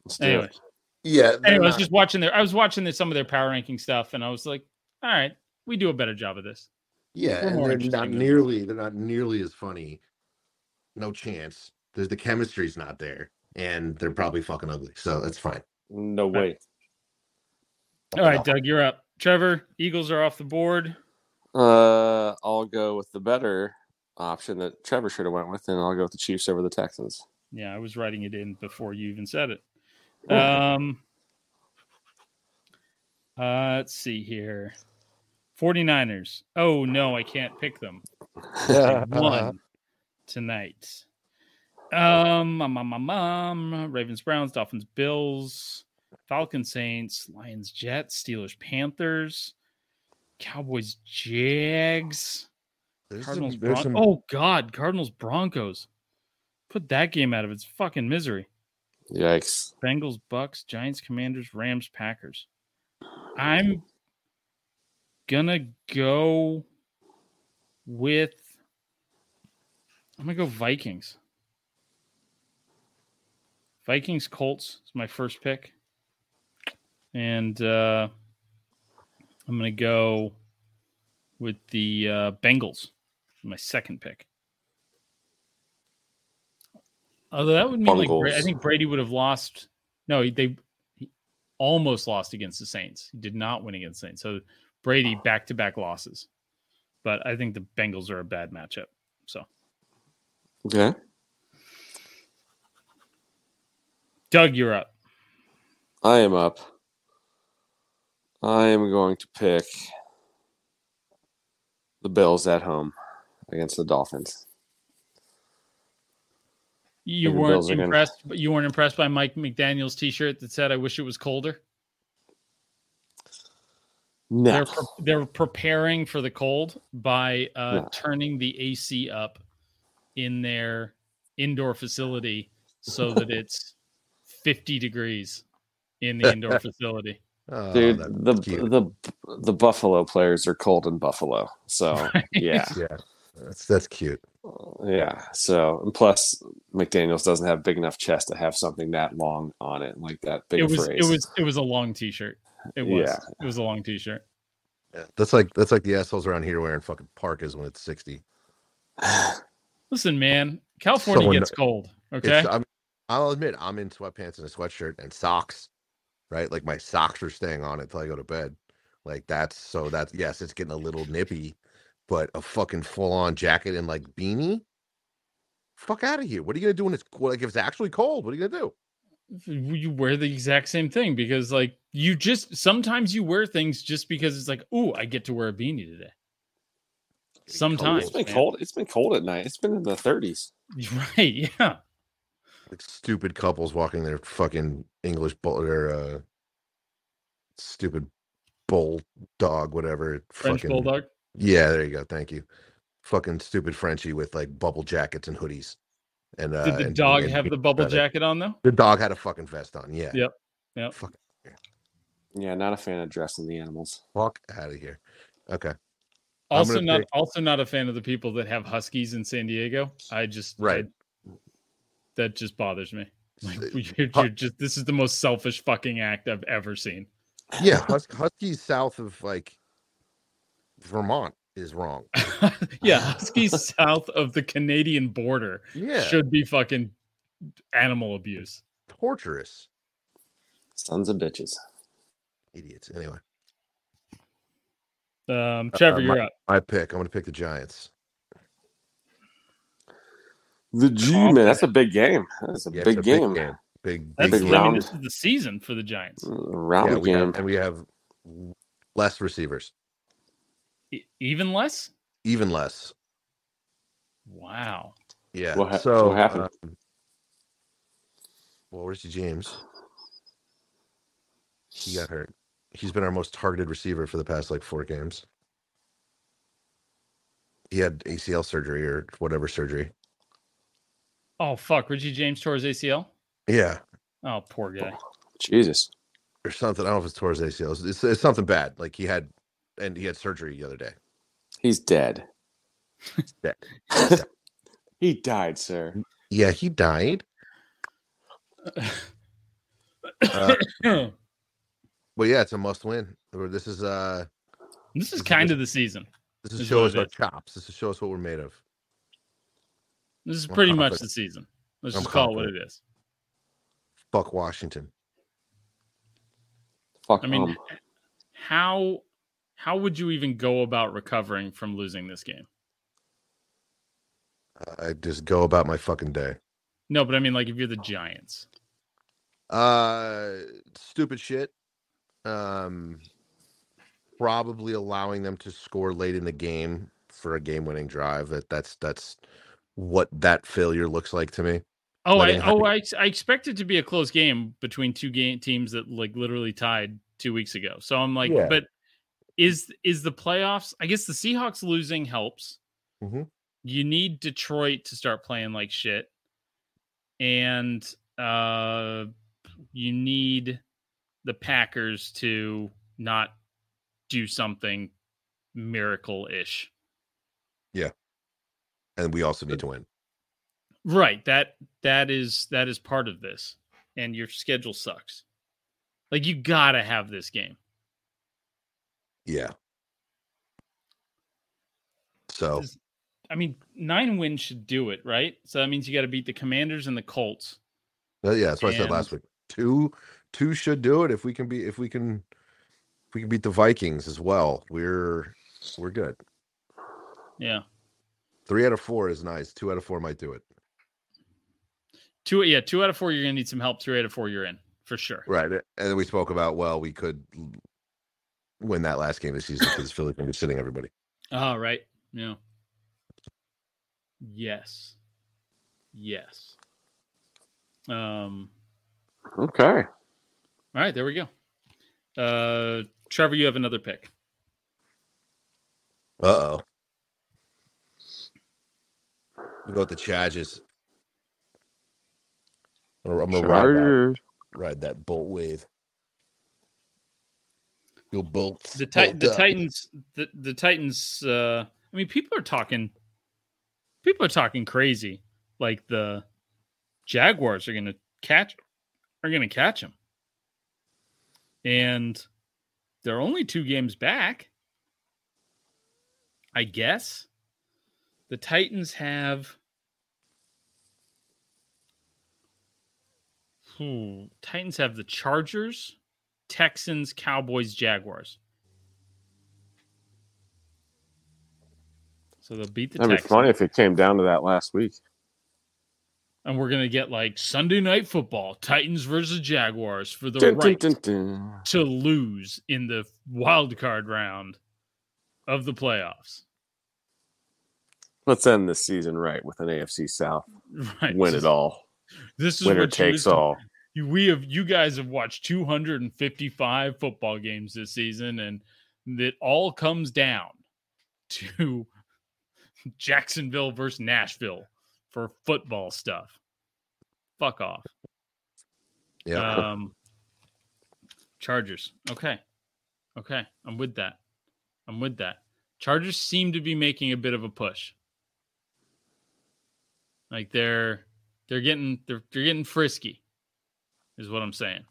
let's do Anyway, it. Yeah. anyway, I was just watching their I was watching their, some of their power ranking stuff, and I was like, all right, we do a better job of this. Yeah, and they're not nearly they're not nearly as funny. No chance. There's the chemistry's not there, and they're probably fucking ugly. So that's fine. No way. All right, Doug, you're up. Trevor, Eagles are off the board. Uh, I'll go with the better option that Trevor should have went with, and I'll go with the Chiefs over the Texans. Yeah, I was writing it in before you even said it. Um, uh, let's see here. 49ers. Oh, no, I can't pick them. Won tonight. Um, my um, um, Ravens, Browns, Dolphins, Bills, Falcons, Saints, Lions, Jets, Steelers, Panthers, Cowboys, Jags, There's Cardinals, some, Bron- some Oh God, Cardinals, Broncos. Put that game out of its fucking misery. Yikes! Bengals, Bucks, Giants, Commanders, Rams, Packers. I'm gonna go with. I'm gonna go Vikings. Vikings, Colts is my first pick, and uh, I'm gonna go. with the uh, Bengals, my second pick. Although that would mean like I think Brady would have lost. No, they he almost lost against the Saints. He did not win against the Saints. So Brady back to back losses. But I think the Bengals are a bad matchup. So Okay. Doug, you're up. I am up. I am going to pick the Bills at home against the Dolphins. You weren't impressed, but you weren't impressed by Mike McDaniel's T-shirt that said, "I wish it was colder." No. They're pre- they're preparing for the cold by uh, No. turning the AC up in their indoor facility so that it's 50 degrees in the indoor facility. Oh, Dude, the cute. the the Buffalo players are cold in Buffalo. So yeah. yeah, that's that's cute. Yeah. So and plus McDaniels doesn't have big enough chest to have something that long on it, like that big It was phrase. it was it was a long T-shirt. It was Yeah. it was a long T-shirt. Yeah, that's like that's like the assholes around here wearing fucking parkas when it's sixty. Listen, man, California Someone- gets cold. Okay, I'm, I'll admit I'm in sweatpants and a sweatshirt and socks, right? Like my socks are staying on until I go to bed. Like that's so that's yes, it's getting a little nippy, but a fucking full on jacket and like beanie. Fuck out of here! What are you gonna do when it's like if it's actually cold? What are you gonna do? you wear the exact same thing because like you just sometimes you wear things just because it's like, oh, I get to wear a beanie today. Sometimes it's been man. cold. It's been cold at night. It's been in the 30s. right? Yeah. Like stupid couples walking their fucking English bull or uh, stupid bulldog, whatever. French fucking, bulldog. Yeah, there you go. Thank you. Fucking stupid Frenchie with like bubble jackets and hoodies. And uh, Did the and- dog and have being the bubble pathetic. jacket on though? The dog had a fucking vest on. Yeah. Yep. Yep. Fuck, Yeah, not a fan of dressing the animals. fuck out of here. Okay. I'm Also not pick- also not a fan of the people that have huskies in San Diego. I just Right. I- that just bothers me. Like you're, you're just this is the most selfish fucking act I've ever seen. Yeah, hus- Huskies south of like Vermont is wrong. yeah, huskies south of the Canadian border Yeah, should be fucking animal abuse. torturous Sons of bitches. idiots. Anyway, Um, Trevor, Uh, you're up. I pick. I'm going to pick the Giants. The G man, that's a big game. That's a Yeah, big a game. Big, big, That's, big big I mean, round. this is the season for the Giants. Round yeah, we game. have, and we have less receivers, E- even less. even less. Wow. Yeah. What ha- so what happened? um, well, Richie James, he got hurt. He's been our most targeted receiver for the past like four games. He had ACL surgery or whatever surgery. Oh fuck, Richie James tore his ACL. Yeah, Oh, poor guy. Jesus. or something. I don't know if it's towards ACL. It's, it's, it's something bad. Like he had, and he had surgery the other day. He's dead. Dead. He died, sir. Yeah, he died. Uh, but yeah, it's a must win. This is uh, this is is kind just- of the season. this is Is show us our chops. This is show us what we're made of. This is pretty much the season. Let's I'm just call it what it is. Fuck Washington. Fuck I mean, how how would you even go about recovering from losing this game? I just go about my fucking day. No, but I mean, like if you're the Giants, Uh, stupid shit. Um, probably allowing them to score late in the game for a game-winning drive. That that's that's what that failure looks like to me. oh, I oh I, I expect it to be a close game between two game teams that like literally tied two weeks ago. So I'm like, Yeah. but is is the playoffs? I guess the Seahawks losing helps. Mhm. You need Detroit to start playing like shit, and uh, you need the Packers to not do something miracle ish. And we also need to win. Right. That that is that is part of this. And your schedule sucks. Like you gotta have this game. Yeah. So I mean, nine wins should do it, right? So that means you got to beat the Commanders and the Colts. uh, yeah, that's what I said last week. Two two should do it if we can be if we can if we can beat the Vikings as well. We're we're good. Yeah, Three out of four is nice. Two out of four might do it. two. Yeah, two out of four. You're gonna need some help. Three out of four, you're in for sure. Right. And then we spoke about well, we could win that last game of the season because Philly can be sitting everybody. Oh, right. Yeah. Yes. Yes. Um. Okay. All right, there we go. Uh, Trevor, you have another pick. Uh oh. We go with the Chargers. I'm gonna, I'm gonna ride, that, Chargers. ride that bolt wave. Go bolts. The Ti- bolt the up. Titans. The the Titans. Uh, I mean, people are talking. People are talking crazy. Like the Jaguars are going to catch. Are going to catch them. And they're only two games back. I guess. The Titans have. Hmm, Titans have the Chargers, Texans, Cowboys, Jaguars. So they'll beat the That'd be funny if it came down to that last week. And we're going to get like Sunday night football, Titans versus Jaguars for the dun, right dun, dun. to lose in the wild card round of the playoffs. Let's end this season right with an AFC South. Right. Win it all. This is Winner what you takes all. we have you guys have watched 255 football games this season and it all comes down to Jacksonville versus Nashville for football stuff. Fuck off. Yeah. Um Chargers. Okay. Okay. I'm with that. I'm with that. Chargers seem to be making a bit of a push. Like they're they're getting they're they're getting frisky, is what I'm saying.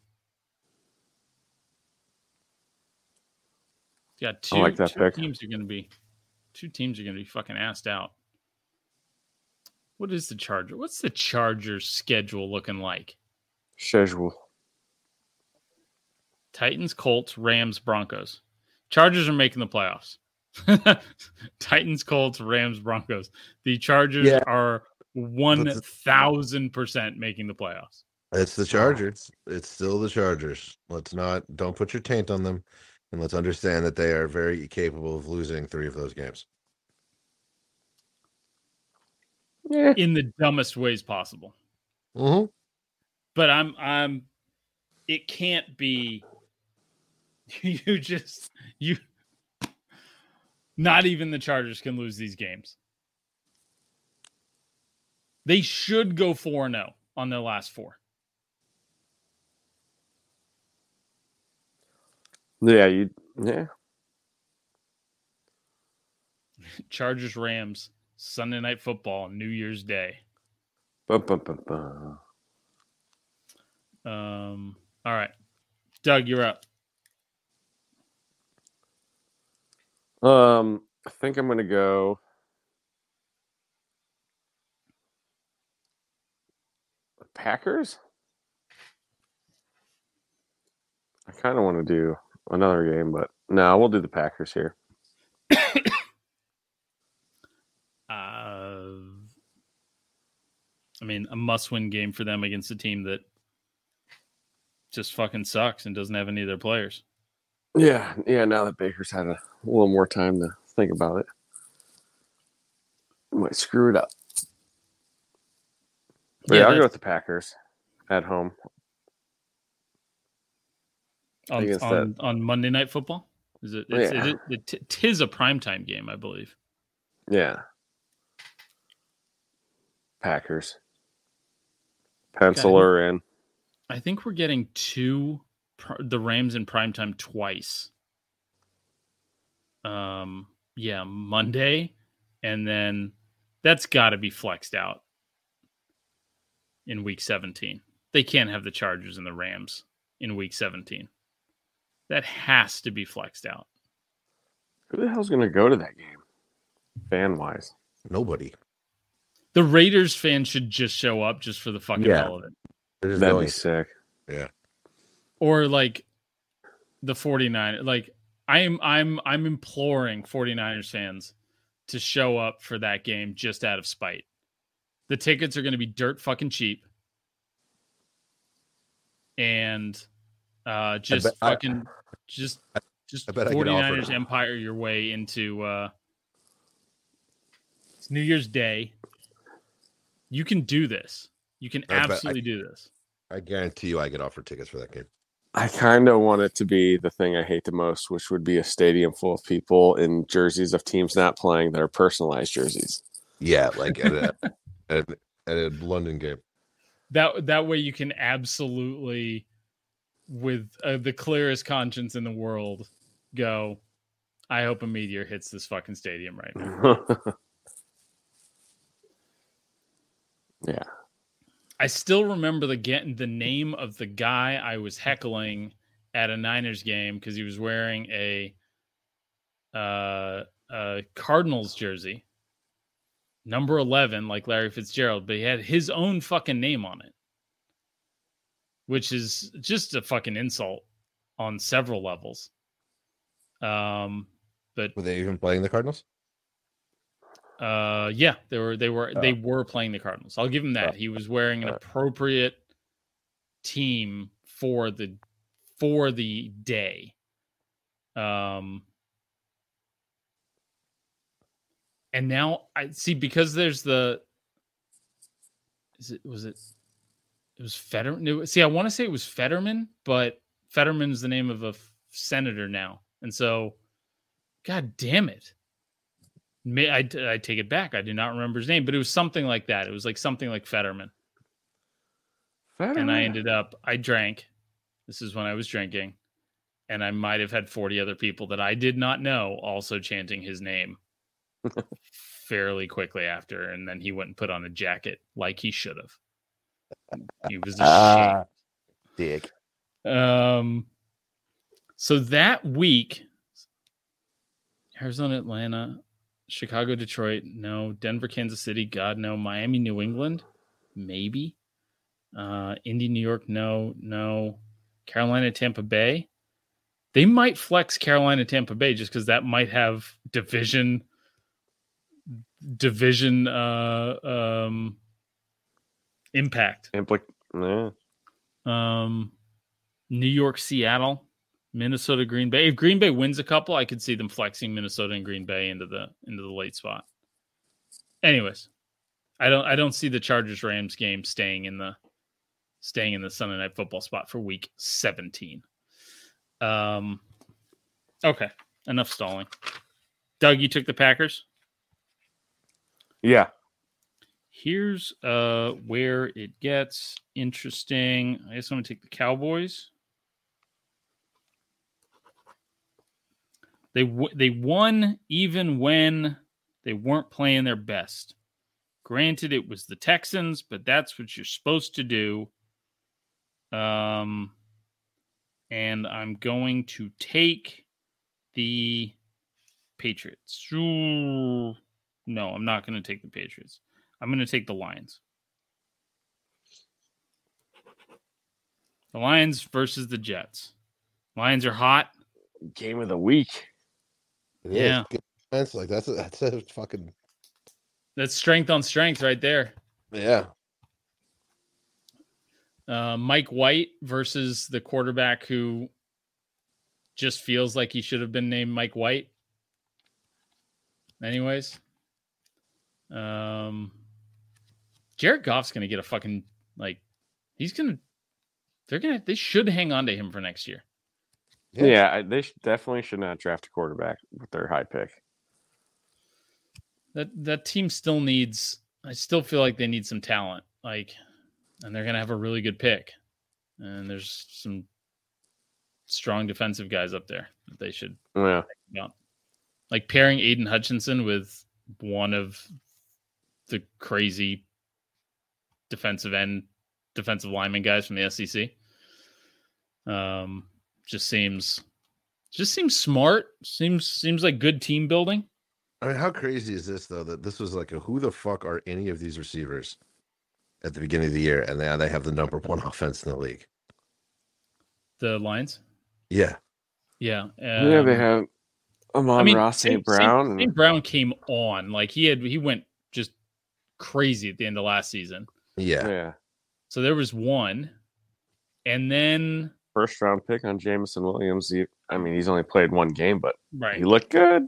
Yeah, two, like that two teams are gonna be two teams are gonna be fucking assed out. What is the Charger? What's the Chargers schedule looking like? Schedule. Titans, Colts, Rams, Broncos. Chargers are making the playoffs. Titans, Colts, Rams, Broncos. The Chargers Yeah. are one thousand percent making the playoffs. It's the Chargers. It's still the Chargers. Let's not don't put your taint on them, and let's understand that they are very capable of losing three of those games. In the dumbest ways possible. Mm-hmm. But I'm I'm it can't be you just you not even the Chargers can lose these games. They should go 4 0 on their last four. Yeah, you yeah. Chargers Rams Sunday night football New Year's Day. Um all right. Doug, you're up. Um, I think I'm gonna go. Packers. I kind of want to do another game, but no, we'll do the Packers here. Uh, I mean, a must-win game for them against a team that just fucking sucks and doesn't have any of their players. Yeah, yeah. Now that Baker's had a little more time to think about it, might screw it up. But yeah, I'll go with the Packers at home. on, on, on Monday Night Football. Is it? It's, Yeah. it, it, tis a primetime game, I believe. Yeah. Packers. Pencil Okay. in. I think we're getting two the Rams in primetime twice. Um, yeah, Monday, and then that's got to be flexed out in week 17. They can't have the Chargers and the Rams in week 17. That has to be flexed out. Who the hell's going to go to that game? fan wise. Nobody. The Raiders fans should just show up just for the fucking Yeah. hell of it. That'd going. be sick. Yeah. Or like the 49 like I'm I'm I'm imploring 49ers fans to show up for that game just out of spite. The tickets are going to be dirt fucking cheap. And uh just bet- I- fucking just just I bet I get offered 49ers it. empire your way into uh it's New Year's Day. You can do this. You can I bet I- absolutely do this. I guarantee you, I get offered tickets for that game. I kind of want it to be the thing I hate the most, which would be a stadium full of people in jerseys of teams not playing that are personalized jerseys. Yeah, like at a, at, a, at a London game. that that way you can absolutely with uh, the clearest conscience in the world go i hope a meteor hits this fucking stadium right now yeah. i still remember the get the name of the guy i was heckling at a niners game because he was wearing a uh a cardinals jersey number 11 like larry fitzgerald but he had his own fucking name on it which is just a fucking insult on several levels um but Were they even playing the Cardinals? uh yeah they were they were Oh. they were playing the cardinals i'll give him that he was wearing an Oh. appropriate team for the for the day um and now i see because there's the is it was it it was fetterman see i want to say it was fetterman but fetterman's the name of a f- senator now and so god damn it May I, I take it back. I do not remember his name, but it was something like that. It was like something like Fetterman. And I ended up, I drank. This is when I was drinking. And I might have had 40 other people that I did not know also chanting his name fairly quickly after. And then he went and put on a jacket like he should have. He was a Ah, dick. Um, so that week, Arizona, Atlanta, Chicago, Detroit, no. Denver, Kansas City, God, no. Miami, New England, maybe. Uh, Indy, New York, no, no. Carolina, Tampa Bay. They might flex Carolina, Tampa Bay just because that might have division, division, uh, um, impact. Yeah. Um, New York, Seattle, Minnesota, Green Bay. If Green Bay wins a couple, I could see them flexing Minnesota and Green Bay into the into the late spot. Anyways, I don't I don't see the Chargers Rams game staying in the staying in the Sunday night football spot for week 17. Um okay, enough stalling. Doug, you took the Packers. Yeah. Here's uh where it gets interesting. I guess I'm gonna take the Cowboys. They w- they won even when they weren't playing their best. Granted, it was the Texans, but that's what you're supposed to do. Um, and I'm going to take the Patriots. Ooh. No, I'm not going to take the Patriots. I'm going to take the Lions. The Lions versus the Jets. Lions are hot. Game of the week. It is. Yeah. Good defense, Like that's a, that's a fucking That's strength on strength right there. yeah. Uh, Mike White versus the quarterback who just feels like he should have been named Mike White. Anyways, um, Jared Goff's gonna get a fucking like he's gonna they're gonna they should hang on to him for next year. Yeah. Yeah, I, they definitely should not draft a quarterback with their high pick. That that team still needs. I still feel like they need some talent. Like, and they're gonna have a really good pick. And there's some strong defensive guys up there that they should Yeah. about. Like pairing Aidan Hutchinson with one of the crazy defensive end, defensive lineman guys from the SEC. Um, just seems, just seems smart. Seems seems like good team building. I mean, how crazy is this though? That this was like a who the fuck are any of these receivers at the beginning of the year, and now they have the number one offense in the league. The Lions. Yeah, Yeah. yeah, they um, have Amon I mean, Ross St. St. Brown. St. Brown came on like he had he went just crazy at the end of last season. yeah. yeah. So there was one, and then First round pick on Jameson Williams. He, I mean, he's only played one game, but right, he looked good.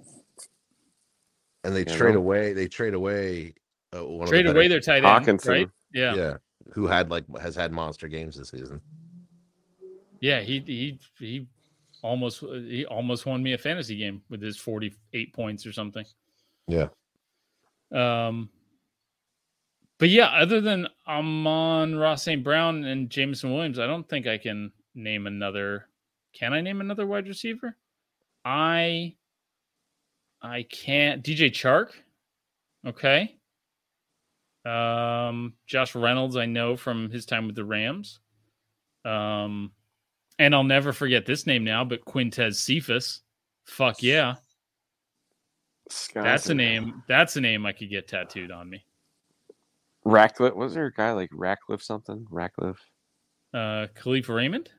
And they You trade know? away. They trade away. Uh, one trade of the away their tight end, Hockenson. right? yeah. Yeah, who had like has had monster games this season. yeah. He he he almost he almost won me a fantasy game with his forty eight points or something. Yeah. Um, but yeah, other than Amon-Ra St. Brown and Jameson Williams, I don't think I can name another. Can I name another wide receiver? I I can't. DJ Chark. Okay. Um, Josh Reynolds, I know from his time with the Rams. Um, and I'll never forget this name now, but Quintez Cephus. Fuck yeah. That's a name. That's a name I could get tattooed on me. Ratcliffe. Was there a guy like Ratcliffe something? Ratcliffe? Uh, Kalif Raymond,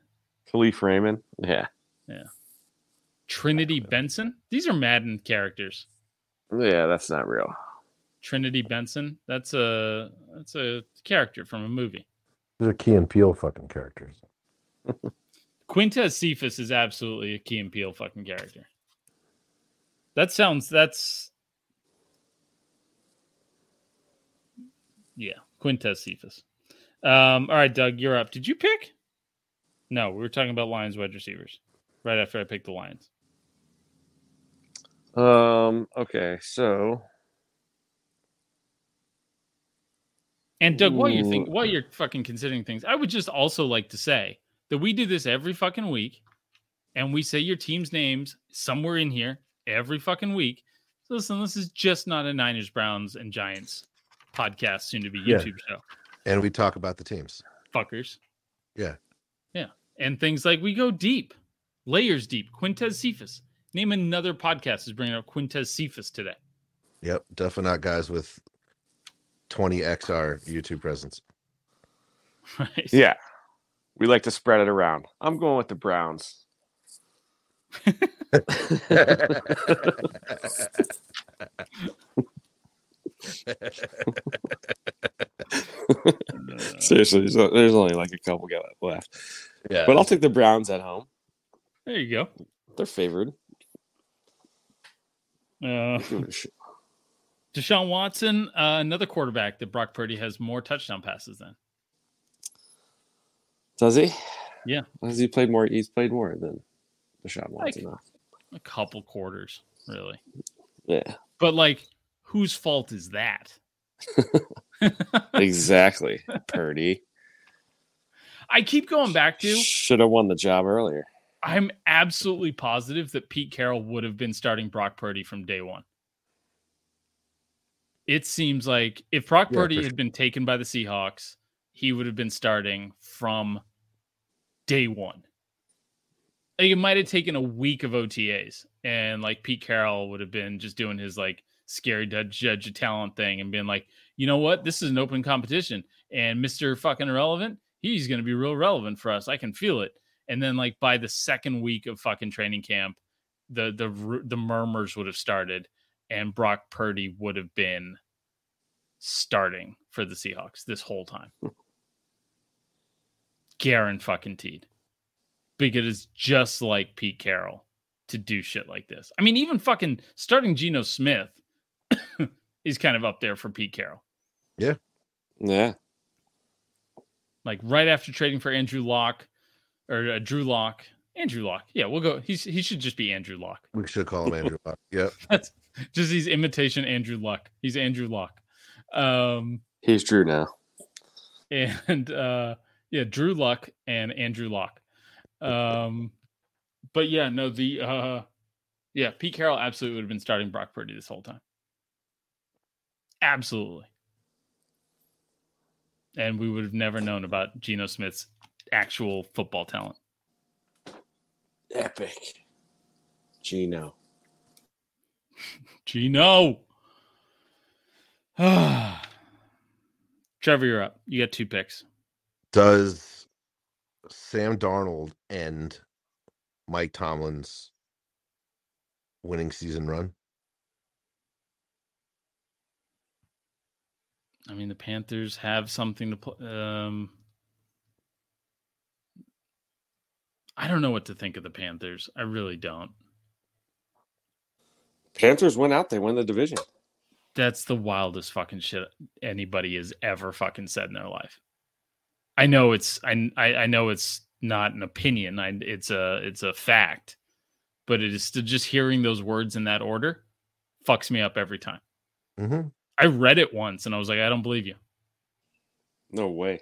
Kalif Raymond? Yeah. Yeah. Trinity Benson. These are Madden characters. Yeah, that's not real. Trinity Benson. That's a that's a character from a movie. These are Key and Peele fucking characters. Quintez Cephus is absolutely a Key and Peele fucking character. That sounds that's yeah, Quintez Cephus. Um, all right, Doug, you're up. Did you pick? No, we were talking about Lions wide receivers right after I picked the Lions. Um. Okay. So And Doug, while you think while you're fucking considering things, I would just also like to say that we do this every fucking week, and we say your team's names somewhere in here every fucking week. So listen, this is just not a Niners, Browns, and Giants podcast, soon to be Yeah. YouTube show, And we talk about the teams. fuckers. Yeah. yeah, and things like we go deep, layers deep. Quintez Cephus. Name another podcast is bringing up Quintez Cephus today. Yep, definitely not guys with 20 XR YouTube presence. Right? yeah, we like to spread it around. I'm going with the Browns. Seriously, there's, there's only like a couple guys left, yeah, but I'll take the Browns at home. There you go. They're favored. Uh, Give it a sh- Deshaun Watson, uh, another quarterback that Brock Purdy has more touchdown passes than. Does he? Yeah. Has he played more? He's played more than Deshaun Watson. Like- A couple quarters, really. Yeah, But like, whose fault is that? exactly. Purdy I keep going back to. should have won the job earlier. I'm absolutely positive that Pete Carroll would have been starting Brock Purdy from day one. It seems like if Brock Yeah, Purdy had been taken by the Seahawks, he would have been starting from day one. Like, it might have taken a week of OTAs, and like Pete Carroll would have been just doing his like scary judge, judge of talent thing and being like, you know what, this is an open competition, and Mister fucking irrelevant, he's going to be real relevant for us. I can feel it. And then like by the second week of fucking training camp, the the the murmurs would have started, and Brock Purdy would have been starting for the Seahawks this whole time. Hmm. Garen fucking teed. Because it's just like Pete Carroll to do shit like this. I mean, even fucking starting Geno Smith is kind of up there for Pete Carroll. Yeah, Yeah. Like right after trading for Andrew Lock or uh, Drew Lock. Andrew Lock. Yeah, we'll go. He's he should just be Andrew Lock. we should call him Andrew. Luck. Yep, That's just he's imitation Andrew Luck. He's Andrew Luck. Um he's Drew now. and uh yeah, Drew Luck and Andrew Luck. Um but yeah, no, the uh yeah, Pete Carroll absolutely would have been starting Brock Purdy this whole time. Absolutely. And we would have never known about Geno Smith's actual football talent. Epic. Geno. Geno. Trevor, you're up. You got two picks. Does Sam Darnold end Mike Tomlin's winning season run? I mean, the Panthers have something to play. Um, I don't know what to think of the Panthers. I really don't. Panthers went out. They won the division. That's the wildest fucking shit anybody has ever fucking said in their life. I know it's I I, I know it's not an opinion. I, it's a it's a fact, but it is still just hearing those words in that order fucks me up every time. Mm-hmm. I read it once and I was like, I don't believe you. No way.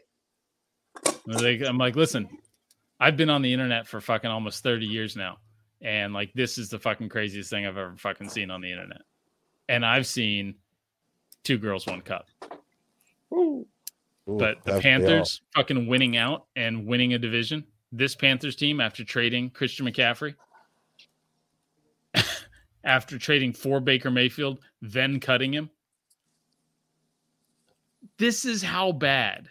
I was like, I'm like, listen, I've been on the internet for fucking almost 30 years now. And like, this is the fucking craziest thing I've ever fucking seen on the internet. And I've seen two girls, one cup. Ooh. But the Panthers fucking winning out and winning a division. This Panthers team, after trading Christian McCaffrey, after trading for Baker Mayfield, then cutting him. This is how bad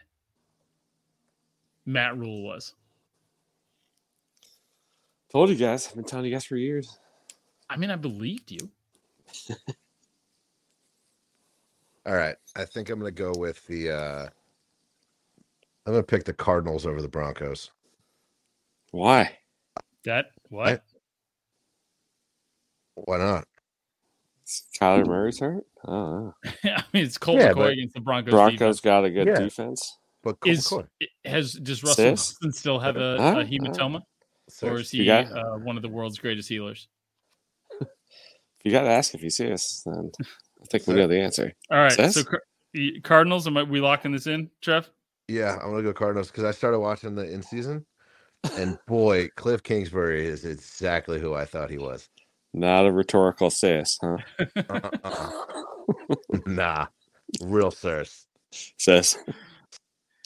Matt Rhule was. Told you guys. I've been telling you guys for years. I mean, I believed you. All right. I think I'm going to go with the. uh I'm going to pick the Cardinals over the Broncos. Why? That what? Why not? Kyler Murray's hurt. Oh, I mean, it's Colt Yeah, McCoy against the Broncos. Broncos got a good Yeah. defense. But Colt Is McCoy. has does Russell Sis? Wilson still have a, Huh? a hematoma, or is he got- uh, one of the world's greatest healers? You got to ask if you see us. Then I think we know the answer. All right, Sis? so Car- Cardinals. Am I, we locking this in, Trev? Yeah, I'm going to go Cardinals because I started watching the in season. And boy, Cliff Kingsbury is exactly who I thought he was. Not a rhetorical sis, huh? Uh-uh. nah, real serious. Sis.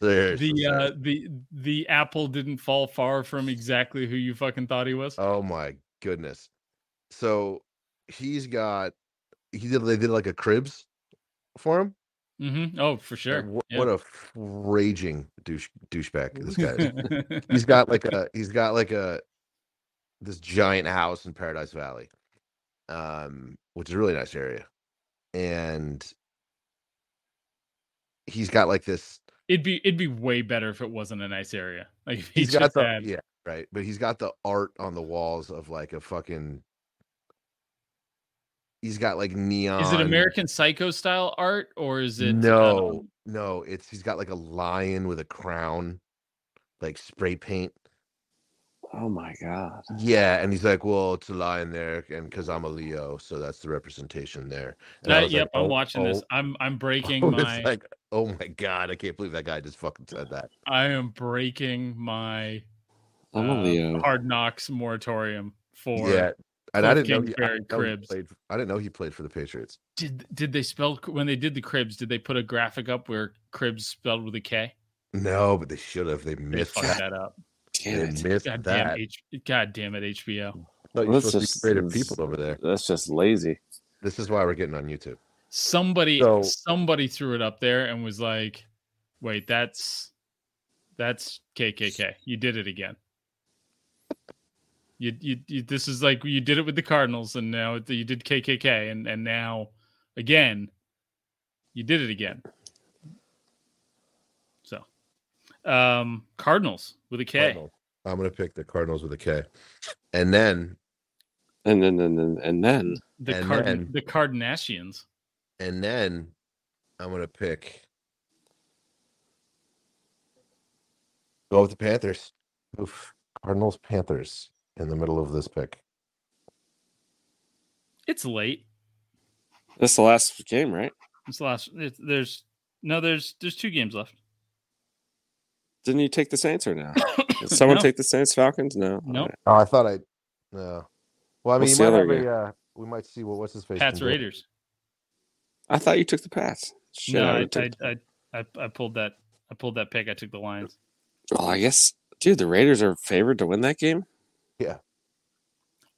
Serious. The uh, the the apple didn't fall far from exactly who you fucking thought he was. Oh my goodness. So he's got he did they did like a cribs for him. Mm-hmm. Oh, for sure. What, Yeah. what a f- raging douche douchebag this guy is. he's got like a he's got like a this giant house in Paradise Valley, um, which is a really nice area, and he's got like this. it'd be it'd be way better if it wasn't a nice area. Like if he He's got the had- yeah right, but he's got the art on the walls of like a fucking. He's got like neon. Is it American Psycho style art or is it no, um, no, it's he's got like a lion with a crown, like spray paint. Oh my god. Yeah, and he's like, "Well, it's a lion there, and because I'm a Leo, so that's the representation there." And I was like, yep, I'm "Oh, watching this. oh." I'm I'm breaking It's my like, oh my god, I can't believe that guy just fucking said that. I am breaking my I'm a uh, Leo. hard knocks moratorium for yeah, and I didn't know. He, I, know he Cribs. played. I didn't know he played for the Patriots. did did they spell when they did the cribs did they put a graphic up where cribs spelled with a K? No, but they should have. They They missed fucked that. that up. Damn They it. missed God that. damn H God damn it, HBO. No, you're Let's supposed just- to be creative people over there. That's just lazy. This is why we're getting on YouTube. Somebody So- somebody threw it up there and was like, wait, that's that's KKK. You did it again. You, you, you this is like you did it with the Cardinals and now you did KKK and and now again you did it again. So, um Cardinals with a K. Cardinals. I'm gonna pick the Cardinals with a K, and then And then and then and then The And Card then- the Cardinasians. and then I'm gonna pick. Go with the Panthers. Oof. Cardinals, Panthers in the middle of this pick. It's late. that's the last game, right? It's the last. It's, there's no. There's there's two games left. Didn't you take the Saints or no? Did someone No. take the Saints Falcons? No. Nope. Oh, I thought I. No. Well, I mean, What's you the might other have game? a, uh, we might see what what's his face. Pats can do. Raiders. I thought you took the Pats. Shit, no, I I, would I, I, I, I pulled that. I pulled that pick. I took the Lions. well, I guess, dude, the Raiders are favored to win that game. Yeah.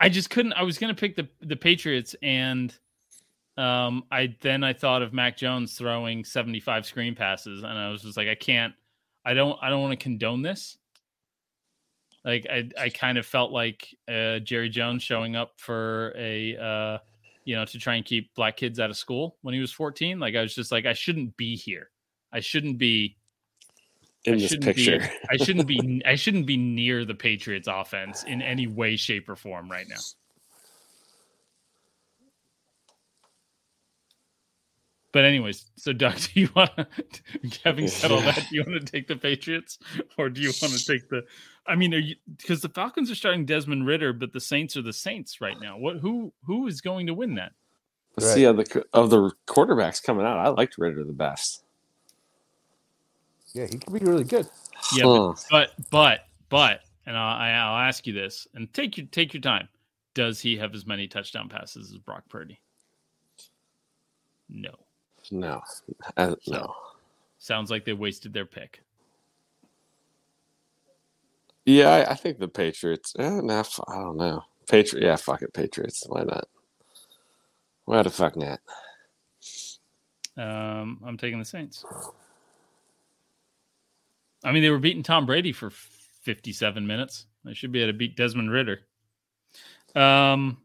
I just couldn't. I was gonna pick the the Patriots, and um, I then I thought of Mac Jones throwing 75 screen passes, and I was just like, I can't, I don't, I don't want to condone this. Like I, I kind of felt like uh, Jerry Jones showing up for a, uh, you know, to try and keep black kids out of school when he was 14. Like I was just like, I shouldn't be here. I shouldn't be In I this shouldn't picture. Be, I shouldn't be. I shouldn't be near the Patriots offense in any way, shape, or form right now. But anyways, so Doug, do you want to, having said all that, do you want to take the Patriots or do you want to take the? I mean, are you because the Falcons are starting Desmond Ridder, but the Saints are the Saints right now. What who who is going to win that? Let's see of the of the quarterbacks coming out. I liked Ridder the best. Yeah, he could be really good. Yeah, Huh. but but but, but and I'll, I'll ask you this, and take your take your time. Does he have as many touchdown passes as Brock Purdy? No. no, Uh, no. Sounds like they wasted their pick. Yeah, I, I think the Patriots. Eh, nah, I don't know. Patriot. Yeah, fuck it, Patriots. Why not? Why the fuck not? Um, I'm taking the Saints. I mean, they were beating Tom Brady for 57 minutes. They should be able to beat Desmond Ridder. Um,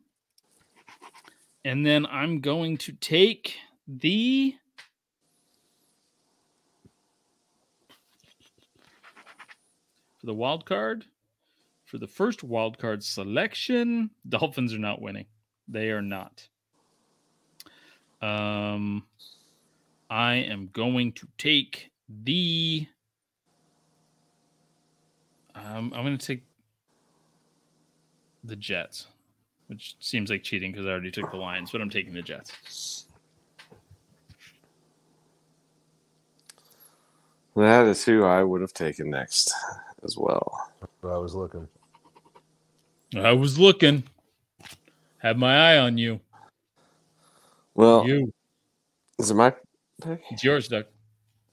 and then I'm going to take the. For the wild card, for the first wild card selection, Dolphins are not winning. They are not. Um, I am going to take the. Um, I'm going to take the Jets, which seems like cheating because I already took the Lions, but I'm taking the Jets. That is who I would have taken next as well. I was looking. I was looking, had my eye on you. Well, You, is it my pick? it's yours, Doug.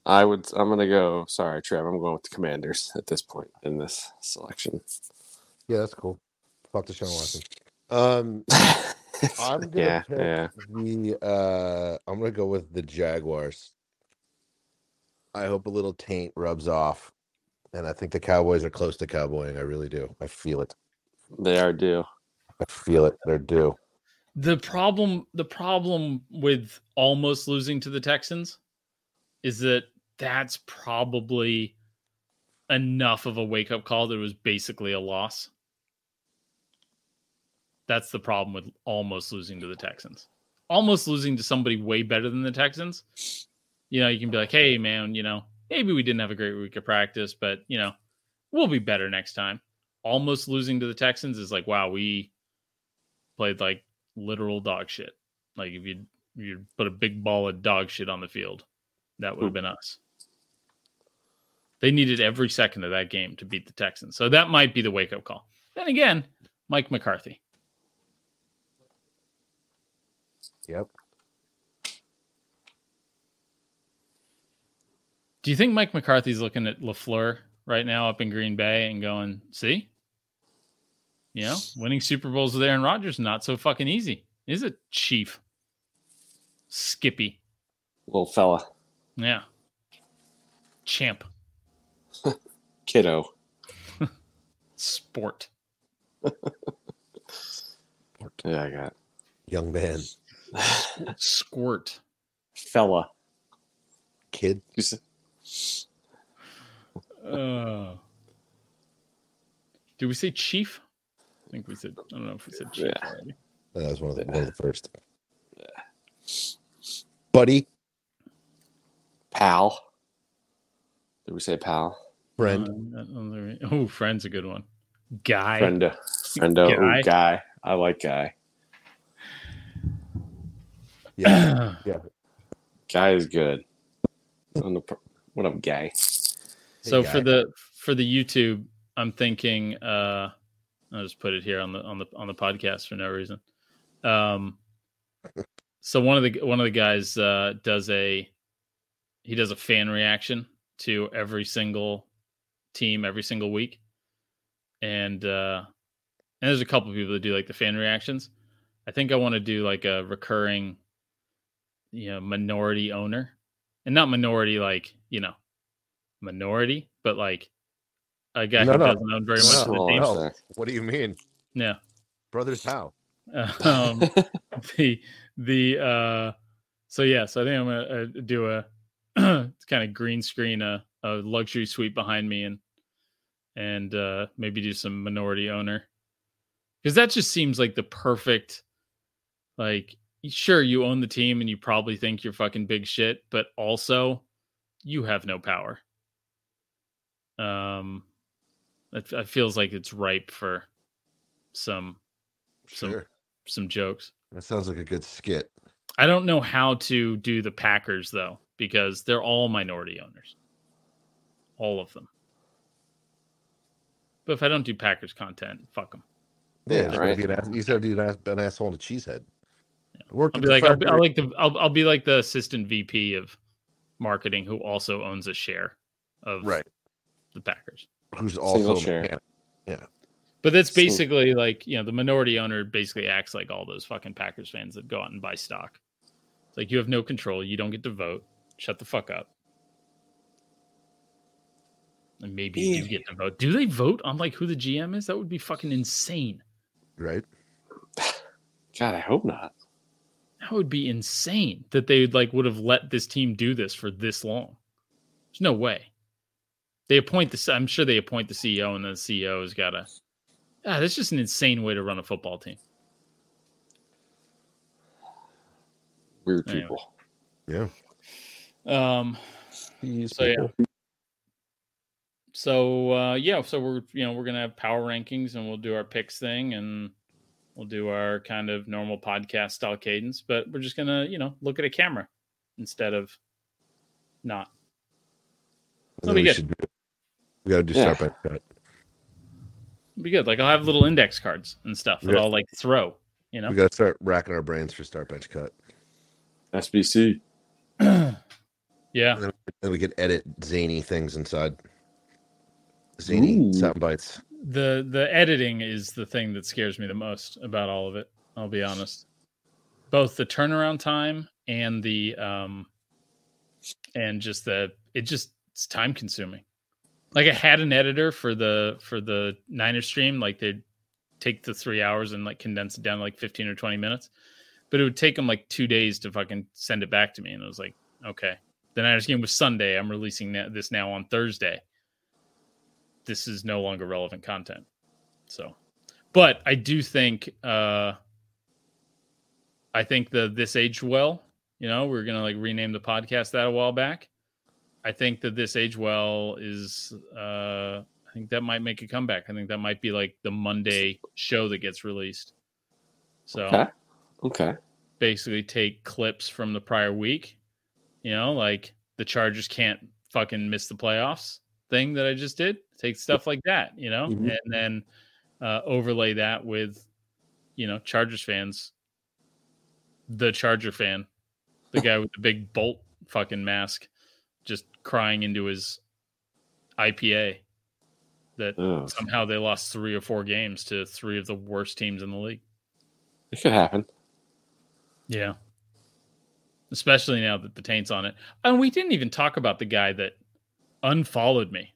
I would. I'm gonna go. Sorry, Trev. I'm going with the Commanders at this point in this selection. Yeah, that's cool. Fuck Deshaun Watson. Um, I'm gonna yeah, pick yeah. the. Uh, I'm gonna go with the Jaguars. I hope a little taint rubs off, and I think the Cowboys are close to cowboying. I really do. I feel it. They are due. I feel it. They're due. The problem, the problem with almost losing to the Texans is that that's probably enough of a wake up call that it was basically a loss. That's the problem with almost losing to the Texans. Almost losing to somebody way better than the Texans. You know, you can be like, hey, man, you know, maybe we didn't have a great week of practice, but, you know, we'll be better next time. Almost losing to the Texans is like, wow, we played like literal dog shit. Like if you you put a big ball of dog shit on the field, that would have been us. They needed every second of that game to beat the Texans. So that might be the wake up call. Then again, Mike McCarthy. Yep. Do you think Mike McCarthy's looking at LaFleur right now up in Green Bay and going, see? You know, winning Super Bowls with Aaron Rodgers not so fucking easy. Is it, Chief? Skippy. Little fella, Yeah. Champ. kiddo. Sport. Yeah, I got Young man, Squirt. fella. kid. You said- Uh, did we say chief? I think we said. I don't know if we said chief. Yeah. already. That was one of the, one of the first. Buddy, Pal. Did we say pal? friend, Uh, oh, friend's a good one. Guy. Friendo. Friendo. Guy. Ooh, guy. I like guy. yeah, yeah. Guy is good. On the, what up, guy? so Hey, for the for the YouTube, I'm thinking. uh I'll just put it here on the on the on the podcast for no reason. Um, so one of the one of the guys uh, does a he does a fan reaction to every single team every single week, and uh, and there's a couple people that do like the fan reactions. I think I want to do like a recurring you know minority owner, and not minority like you know minority, but like a guy No, who no. doesn't own very much of the team. no. No, what do you mean, Yeah. brothers? How? um, the the uh so yeah so i think i'm gonna uh, do a kind of green screen a, a luxury suite behind me and and uh maybe do some minority owner because that just seems like the perfect like sure you own the team and you probably think you're fucking big shit but also you have no power um it, it feels like it's ripe for some some Sure. some jokes That sounds like a good skit. I don't know how to do the Packers though, because they're all minority owners. All of them. But if I don't do Packers content, fuck them. Yeah, Yeah, just right. be an ass- you said be an, ass, an asshole and a cheesehead. Work I'll be the like, I'll, be, I'll like the, I'll, I'll be like the assistant VP of marketing who also owns a share of right. the Packers. Who's also a share. mechanic. But that's So- basically like, you know, the minority owner basically acts like all those fucking Packers fans that go out and buy stock. It's like you have no control. You don't get to vote. Shut the fuck up. And maybe you do get to vote. Do they vote on like who the GM is? That would be fucking insane. right? God, I hope not. That would be insane that they like would have let this team do this for this long. There's no way. They appoint the. I'm sure they appoint the CEO, and the CEO has got to. Ah, that's just an insane way to run a football team. Weird Anyway. people. Yeah. Um. These So yeah. So uh, yeah, so we're you know we're gonna have power rankings and we'll do our picks thing and we'll do our kind of normal podcast style cadence, but we're just gonna you know look at a camera instead of not. And then That'll be we good. should do- We got to do Yeah. start by cut. Be good. Like I'll have little index cards and stuff that Yeah. I'll like throw. You know. We got to start racking our brains for start bench cut. SBC. yeah. Then we could edit zany things inside. Zany Ooh. sound bites. The the editing is the thing that scares me the most about all of it. I'll be honest. Both the turnaround time and the um and just the it just it's time consuming. Like I had an editor for the for the Niner stream, like they'd take the three hours and like condense it down to like 15 or 20 minutes. But it would take them like two days to fucking send it back to me. And I was like, okay. The Niners game was Sunday. I'm releasing this now on Thursday. This is no longer relevant content. So, but I do think, uh, I think the This Age Well, you know, we are going to like rename the podcast that a while back. I think that This Age Well is, uh, I think that might make a comeback. I think that might be like the Monday show that gets released. So, Okay. Okay. basically take clips from the prior week. You know, like the Chargers can't fucking miss the playoffs thing that I just did. Take stuff like that, you know, Mhm. and then uh, overlay that with, you know, Chargers fans. The Charger fan, the guy with the big bolt fucking mask, just crying into his IPA that Oh, somehow they lost three or four games to three of the worst teams in the league. it could happen. Yeah. Especially now that the taint's on it. And we didn't even talk about the guy that unfollowed me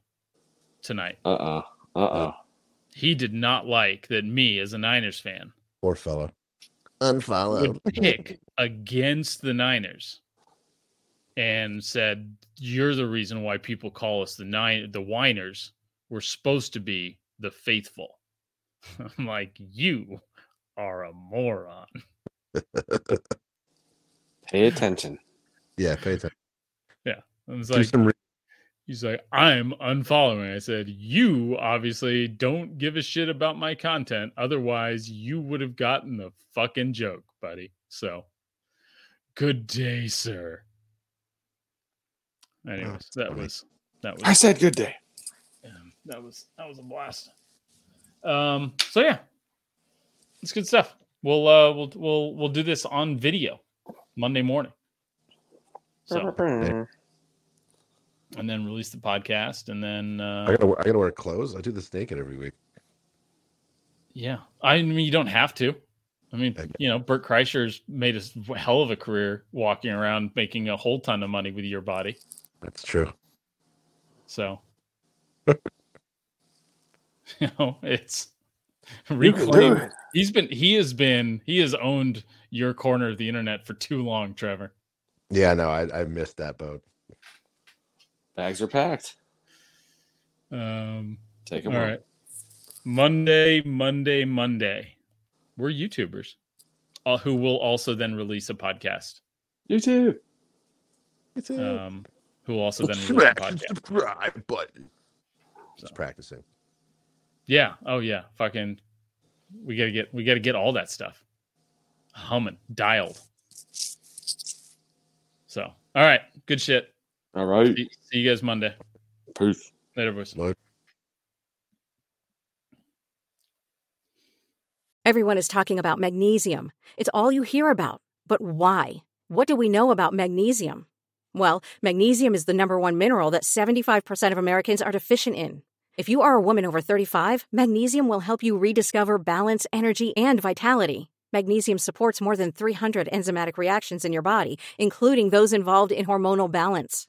tonight. Uh uh-uh. uh. He did not like that me, as a Niners fan, Poor fella. Unfollowed. Unfollow. pick against the Niners and said, You're the reason why people call us the nine the whiners. We're supposed to be the faithful. I'm like, you are a moron. Pay attention. yeah, pay attention. Yeah. I was Do like, some re- He's like, I'm unfollowing. I said, You obviously don't give a shit about my content. Otherwise, you would have gotten the fucking joke, buddy. So, good day, sir. Anyways, that's that funny. was that was. I said good day. um, that was that was a blast. Um. So yeah, it's good stuff. We'll uh we'll we'll we'll do this on video Monday morning. So and then release the podcast and then uh I gotta, wear- I gotta wear clothes. I do this naked every week. Yeah, I mean you don't have to. I mean, you know, Bert Kreischer's made a hell of a career walking around making a whole ton of money with your body. That's true. So, you know, it's You can do reclaim. it. He's been, he has been, he has owned your corner of the internet for too long, Trevor. Yeah, no, I, I missed that boat. Bags are packed. Um, Take all them right. Monday, Monday, Monday. We're YouTubers uh, who will also then release a podcast. You too. It's a Um, who will also then release a podcast. subscribe button. Just So. practicing. Yeah. Oh yeah. Fucking. We gotta get. We gotta get all that stuff. Humming, dialed. So, all right. Good shit. All right. See, see you guys Monday. Peace. Later, boys. Everyone is talking about magnesium. It's all you hear about. But why? What do we know about magnesium? Well, magnesium is the number one mineral that 75% of Americans are deficient in. If you are a woman over 35, magnesium will help you rediscover balance, energy, and vitality. Magnesium supports more than 300 enzymatic reactions in your body, including those involved in hormonal balance.